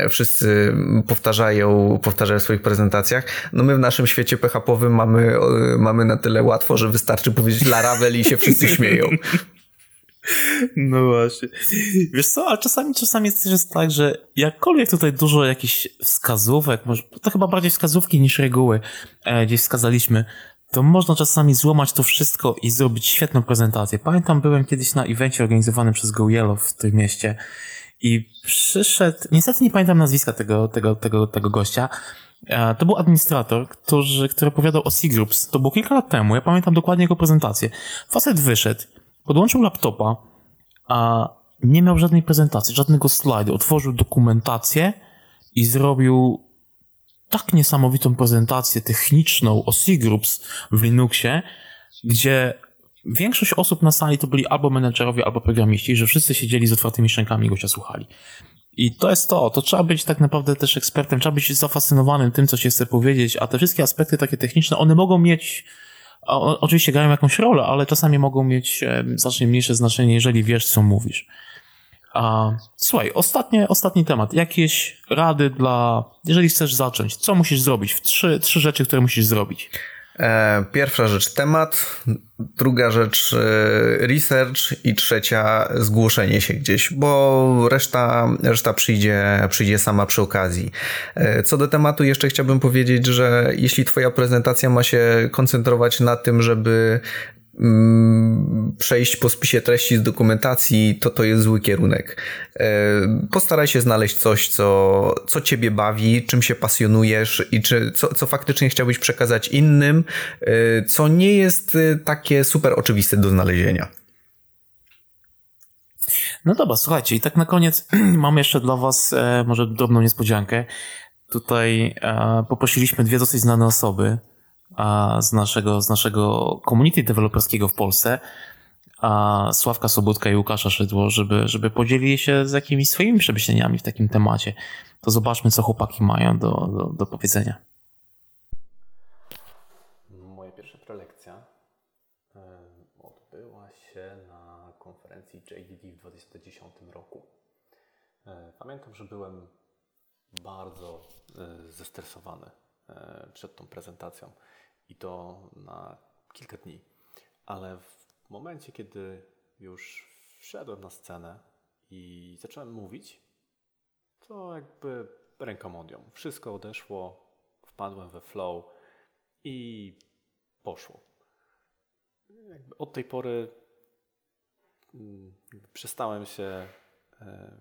wszyscy powtarzają, powtarzają w swoich prezentacjach. No my w naszym naszym świecie PHP-owym mamy, mamy na tyle łatwo, że wystarczy powiedzieć Laravel i się wszyscy śmieją. No właśnie. Wiesz co, ale czasami, czasami jest też tak, że jakkolwiek tutaj dużo jakichś wskazówek, może to chyba bardziej wskazówki niż reguły e, gdzieś wskazaliśmy, to można czasami złamać to wszystko i zrobić świetną prezentację. Pamiętam, byłem kiedyś na evencie organizowanym przez Go Yellow w tym mieście i przyszedł, niestety nie pamiętam nazwiska tego, tego, tego, tego gościa, e, to był administrator, który, który opowiadał o C-Groups. To było kilka lat temu, ja pamiętam dokładnie jego prezentację. Facet wyszedł, podłączył laptopa, a nie miał żadnej prezentacji, żadnego slajdu. Otworzył dokumentację i zrobił tak niesamowitą prezentację techniczną o C-Groups w Linuxie, gdzie większość osób na sali to byli albo menedżerowie, albo programiści, że wszyscy siedzieli z otwartymi szczękami i gościa słuchali. I to jest to, to trzeba być tak naprawdę też ekspertem, trzeba być zafascynowanym tym, co się chce powiedzieć, a te wszystkie aspekty takie techniczne, one mogą mieć oczywiście grają jakąś rolę, ale czasami mogą mieć znacznie mniejsze znaczenie, jeżeli wiesz, co mówisz. A, słuchaj, ostatnie, ostatni temat. Jakieś rady dla, jeżeli chcesz zacząć, co musisz zrobić? Trzy, trzy rzeczy, które musisz zrobić. E, pierwsza rzecz temat, druga rzecz e, research i trzecia zgłoszenie się gdzieś, bo reszta, reszta przyjdzie, przyjdzie sama przy okazji. E, co do tematu jeszcze chciałbym powiedzieć, że jeśli twoja prezentacja ma się koncentrować na tym, żeby przejść po spisie treści z dokumentacji, to to jest zły kierunek. E, postaraj się znaleźć coś, co, co ciebie bawi, czym się pasjonujesz i czy, co, co faktycznie chciałbyś przekazać innym, e, co nie jest e, takie super oczywiste do znalezienia. No dobra, słuchajcie, i tak na koniec mam jeszcze dla Was może drobną niespodziankę. Tutaj poprosiliśmy dwie dosyć znane osoby, z naszego, z naszego community deweloperskiego w Polsce, a Sławka Sobótka i Łukasza Szydło, żeby, żeby podzielili się z jakimiś swoimi przemyśleniami w takim temacie. To zobaczmy, co chłopaki mają do, do, do powiedzenia. Moja pierwsza prelekcja odbyła się na konferencji JDD w 2010 roku. E, pamiętam, że byłem bardzo e, zestresowany e, przed tą prezentacją i to na kilka dni. Ale w momencie, kiedy już wszedłem na scenę i zacząłem mówić, to jakby rękomodią. Wszystko odeszło, wpadłem we flow i poszło. Jakby od tej pory mm, przestałem się e,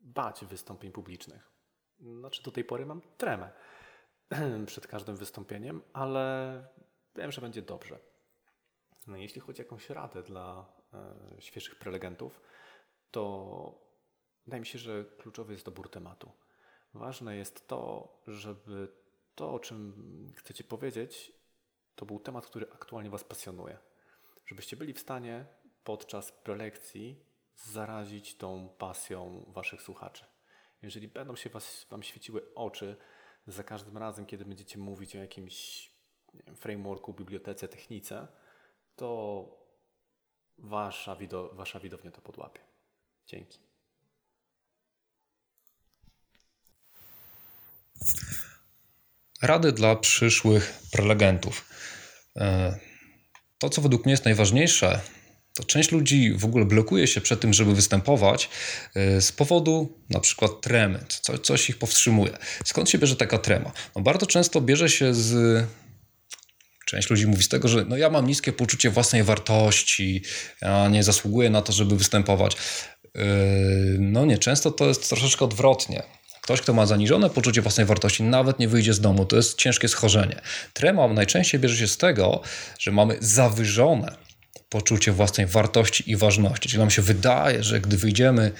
bać wystąpień publicznych. Znaczy do tej pory mam tremę przed każdym wystąpieniem, ale wiem, że będzie dobrze. No, jeśli chodzi o jakąś radę dla e, świeżych prelegentów, to wydaje mi się, że kluczowy jest dobór tematu. Ważne jest to, żeby to, o czym chcecie powiedzieć, to był temat, który aktualnie Was pasjonuje. Żebyście byli w stanie podczas prelekcji zarazić tą pasją Waszych słuchaczy. Jeżeli będą się was, Wam świeciły oczy, za każdym razem, kiedy będziecie mówić o jakimś wiem, frameworku, bibliotece, technice, to wasza, wido, wasza widownia to podłapie. Dzięki. Rady dla przyszłych prelegentów. E, to, co według mnie jest najważniejsze, to część ludzi w ogóle blokuje się przed tym, żeby występować y, z powodu na przykład tremy, co, coś ich powstrzymuje. Skąd się bierze taka trema? No bardzo często bierze się z Część ludzi mówi z tego, że no ja mam niskie poczucie własnej wartości, ja nie zasługuję na to, żeby występować. Y, no nie, często to jest troszeczkę odwrotnie. Ktoś, kto ma zaniżone poczucie własnej wartości, nawet nie wyjdzie z domu. To jest ciężkie schorzenie. Trema najczęściej bierze się z tego, że mamy zawyżone poczucie własnej wartości i ważności. Czyli nam się wydaje, że gdy wyjdziemy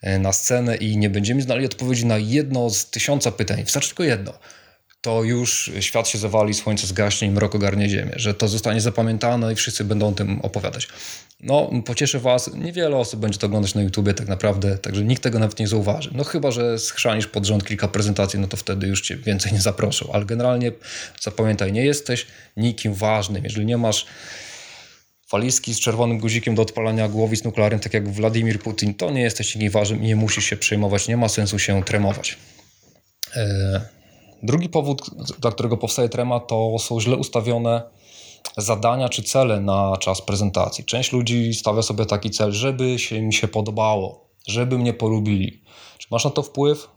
e, na scenę i nie będziemy znali odpowiedzi na jedno z tysiąca pytań, wystarczy tylko jedno, to już świat się zawali, słońce zgaśnie i mrok ogarnie ziemię, że to zostanie zapamiętane i wszyscy będą o tym opowiadać. No, pocieszę Was, niewiele osób będzie to oglądać na YouTubie tak naprawdę, także nikt tego nawet nie zauważy. No chyba, że schrzanisz pod rząd kilka prezentacji, no to wtedy już Cię więcej nie zaproszą, ale generalnie zapamiętaj, nie jesteś nikim ważnym. Jeżeli nie masz walizki z czerwonym guzikiem do odpalania głowic nuklearnych, tak jak Władimir Putin, to nie jesteś nieważnym i nie musisz się przejmować, nie ma sensu się tremować. E, Drugi powód, dla którego powstaje trema, to są źle ustawione zadania czy cele na czas prezentacji. Część ludzi stawia sobie taki cel, żeby się mi się podobało, żeby mnie polubili. Czy masz na to wpływ?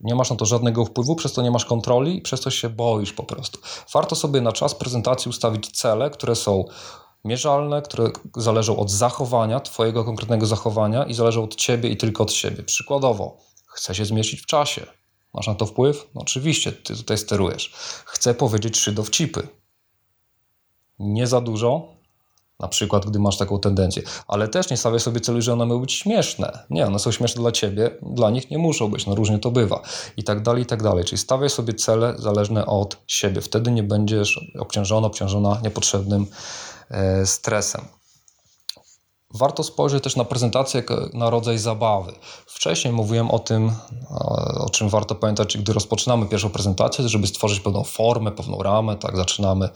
Nie masz na to żadnego wpływu, przez to nie masz kontroli i przez to się boisz po prostu. Warto sobie na czas prezentacji ustawić cele, które są mierzalne, które zależą od zachowania, Twojego konkretnego zachowania i zależą od Ciebie i tylko od siebie. Przykładowo, chcę się zmieścić w czasie. Masz na to wpływ? No oczywiście, Ty tutaj sterujesz. Chcę powiedzieć trzy dowcipy. Nie za dużo, na przykład, gdy masz taką tendencję, ale też nie stawiaj sobie celu, że one mają być śmieszne. Nie, one są śmieszne dla ciebie, dla nich nie muszą być, no różnie to bywa. I tak dalej, i tak dalej. Czyli stawiaj sobie cele zależne od siebie. Wtedy nie będziesz obciążony, obciążona niepotrzebnym stresem. Warto spojrzeć też na prezentację na rodzaj zabawy. Wcześniej mówiłem o tym, o czym warto pamiętać, gdy rozpoczynamy pierwszą prezentację, żeby stworzyć pewną formę, pewną ramę, tak, zaczynamy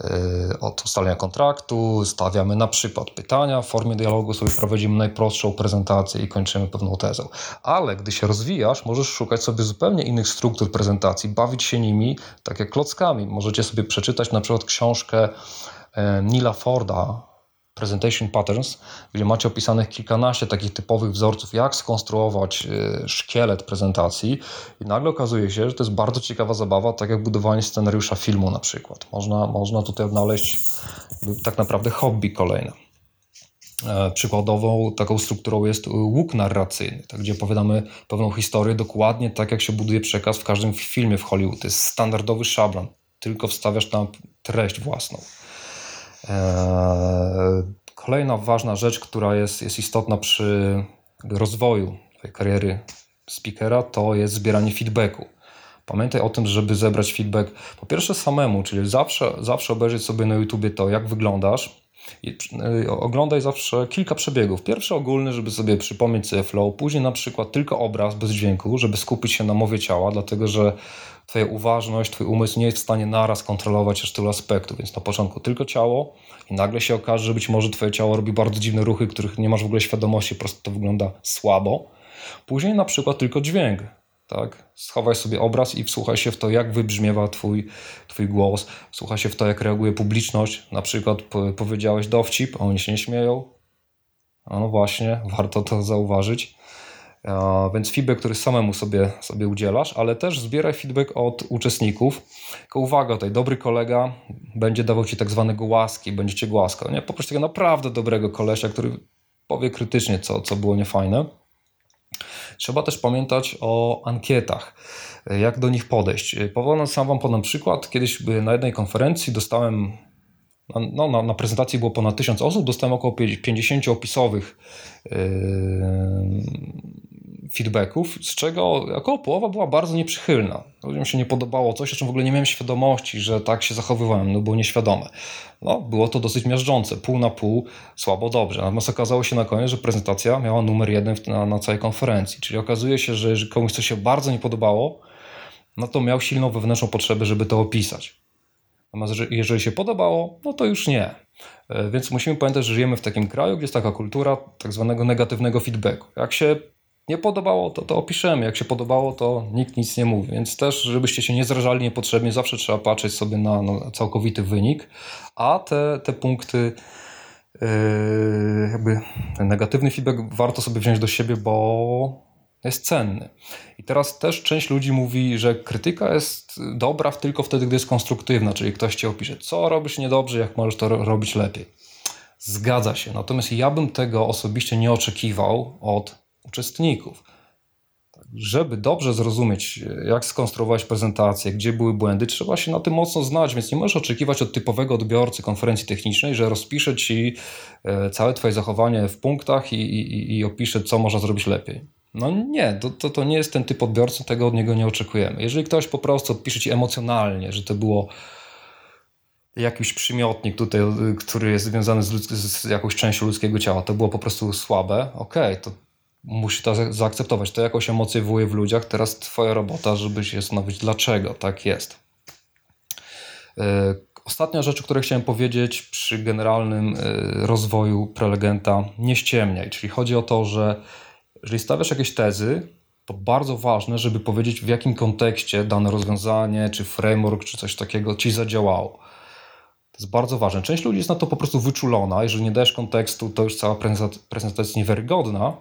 y, od ustalenia kontraktu, stawiamy na przykład pytania, w formie dialogu sobie prowadzimy najprostszą prezentację i kończymy pewną tezą. Ale gdy się rozwijasz, możesz szukać sobie zupełnie innych struktur prezentacji, bawić się nimi tak jak klockami. Możecie sobie przeczytać na przykład książkę e, Nila Forda, Presentation Patterns, gdzie macie opisanych kilkanaście takich typowych wzorców, jak skonstruować y, szkielet prezentacji i nagle okazuje się, że to jest bardzo ciekawa zabawa, tak jak budowanie scenariusza filmu na przykład. Można, można tutaj odnaleźć tak naprawdę hobby kolejne. E, przykładową taką strukturą jest łuk narracyjny, tak, gdzie opowiadamy pewną historię dokładnie tak, jak się buduje przekaz w każdym filmie w Hollywood. To jest standardowy szablon, tylko wstawiasz tam treść własną. Eee, kolejna ważna rzecz, która jest, jest istotna przy rozwoju kariery speakera, to jest zbieranie feedbacku. Pamiętaj o tym, żeby zebrać feedback po pierwsze samemu, czyli zawsze, zawsze obejrzeć sobie na YouTubie to, jak wyglądasz, oglądaj zawsze kilka przebiegów. Pierwszy ogólny, żeby sobie przypomnieć sobie flow, później na przykład tylko obraz bez dźwięku, żeby skupić się na mowie ciała, dlatego że Twoja uważność, Twój umysł nie jest w stanie naraz kontrolować aż tylu aspektów, więc na początku tylko ciało i nagle się okaże, że być może Twoje ciało robi bardzo dziwne ruchy, których nie masz w ogóle świadomości, po prostu to wygląda słabo. Później na przykład tylko dźwięk, tak? Schowaj sobie obraz i wsłuchaj się w to, jak wybrzmiewa twój, twój głos, wsłuchaj się w to, jak reaguje publiczność. Na przykład powiedziałeś dowcip, a oni się nie śmieją. No właśnie, warto to zauważyć. Więc feedback, który samemu sobie, sobie udzielasz, ale też zbieraj feedback od uczestników. Tylko uwaga, tutaj dobry kolega będzie dawał ci tak zwane głaski, będzie cię głaskał. Nie? Poproś tego naprawdę dobrego kolesia, który powie krytycznie, co, co było niefajne. Trzeba też pamiętać o ankietach, jak do nich podejść. Powolę sam Wam podam przykład. Kiedyś na jednej konferencji dostałem, no, na, na prezentacji było ponad 1000 osób, dostałem około 50 opisowych yy, feedbacków, z czego około połowa była bardzo nieprzychylna. Ludziom się nie podobało coś, o czym w ogóle nie miałem świadomości, że tak się zachowywałem, no było nieświadome. No, było to dosyć miażdżące, pół na pół, słabo, dobrze. Natomiast okazało się na koniec, że prezentacja miała numer jeden na, na całej konferencji. Czyli okazuje się, że jeżeli komuś coś się bardzo nie podobało, no to miał silną wewnętrzną potrzebę, żeby to opisać. Natomiast jeżeli się podobało, no to już nie. E, więc musimy pamiętać, że żyjemy w takim kraju, gdzie jest taka kultura tak zwanego negatywnego feedbacku. Jak się nie podobało, to to opiszemy. Jak się podobało, to nikt nic nie mówi. Więc też, żebyście się nie zrażali niepotrzebnie, zawsze trzeba patrzeć sobie na, na całkowity wynik, a te, te punkty, yy, jakby ten negatywny feedback warto sobie wziąć do siebie, bo jest cenny. I teraz też część ludzi mówi, że krytyka jest dobra tylko wtedy, gdy jest konstruktywna, czyli ktoś ci opisze, co robisz niedobrze, jak możesz to robić lepiej. Zgadza się. Natomiast ja bym tego osobiście nie oczekiwał od uczestników. Żeby dobrze zrozumieć, jak skonstruować prezentację, gdzie były błędy, trzeba się na tym mocno znać, więc nie możesz oczekiwać od typowego odbiorcy konferencji technicznej, że rozpisze ci e, całe Twoje zachowanie w punktach i, i, i opisze, co można zrobić lepiej. No nie, to, to, to nie jest ten typ odbiorcy, tego od niego nie oczekujemy. Jeżeli ktoś po prostu odpisze ci emocjonalnie, że to było jakiś przymiotnik tutaj, który jest związany z, z jakąś częścią ludzkiego ciała, to było po prostu słabe, okej, okay, to musi to zaakceptować. To jakąś emocję wywołuje w ludziach. Teraz twoja robota, żeby się zastanowić, dlaczego tak jest. E, ostatnia rzecz, o której chciałem powiedzieć przy generalnym e, rozwoju prelegenta, nie ściemniaj. Czyli chodzi o to, że jeżeli stawiasz jakieś tezy, to bardzo ważne, żeby powiedzieć, w jakim kontekście dane rozwiązanie, czy framework, czy coś takiego ci zadziałało. To jest bardzo ważne. Część ludzi jest na to po prostu wyczulona. Jeżeli nie dajesz kontekstu, to już cała prezentacja jest niewiarygodna.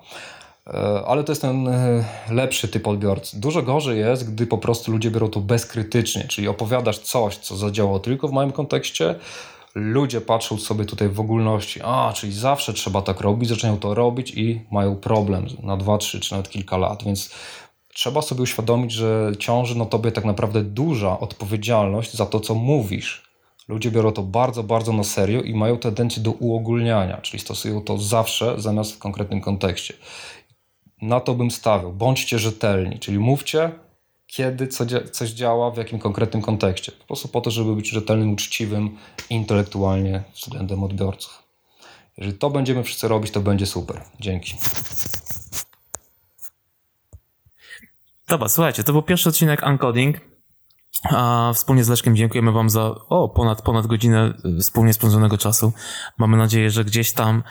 E, ale to jest ten e, lepszy typ odbiorcy. Dużo gorzej jest, gdy po prostu ludzie biorą to bezkrytycznie, czyli opowiadasz coś, co zadziałało tylko w małym kontekście, ludzie patrzą sobie tutaj w ogólności, a, czyli zawsze trzeba tak robić, zaczynają to robić i mają problem na 2, 3 czy nawet kilka lat, więc trzeba sobie uświadomić, że ciąży na tobie tak naprawdę duża odpowiedzialność za to, co mówisz. Ludzie biorą to bardzo, bardzo na serio i mają tendencję do uogólniania, czyli stosują to zawsze zamiast w konkretnym kontekście. Na to bym stawiał. Bądźcie rzetelni, czyli mówcie, kiedy coś działa, w jakim konkretnym kontekście. Po prostu po to, żeby być rzetelnym, uczciwym intelektualnie względem odbiorców. Jeżeli to będziemy wszyscy robić, to będzie super. Dzięki. Dobra, słuchajcie, to był pierwszy odcinek Uncoding. A wspólnie z Leszkiem dziękujemy Wam za o, ponad, ponad godzinę y, wspólnie spędzonego czasu. Mamy nadzieję, że gdzieś tam,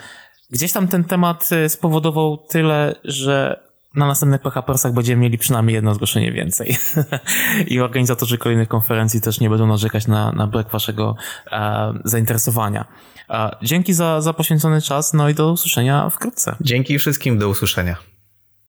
gdzieś tam ten temat y, spowodował tyle, że na następnych PHPersach będziemy mieli przynajmniej jedno zgłoszenie więcej. I organizatorzy kolejnych konferencji też nie będą narzekać na, na brak waszego e, zainteresowania. E, dzięki za, za poświęcony czas, no i do usłyszenia wkrótce. Dzięki wszystkim, do usłyszenia.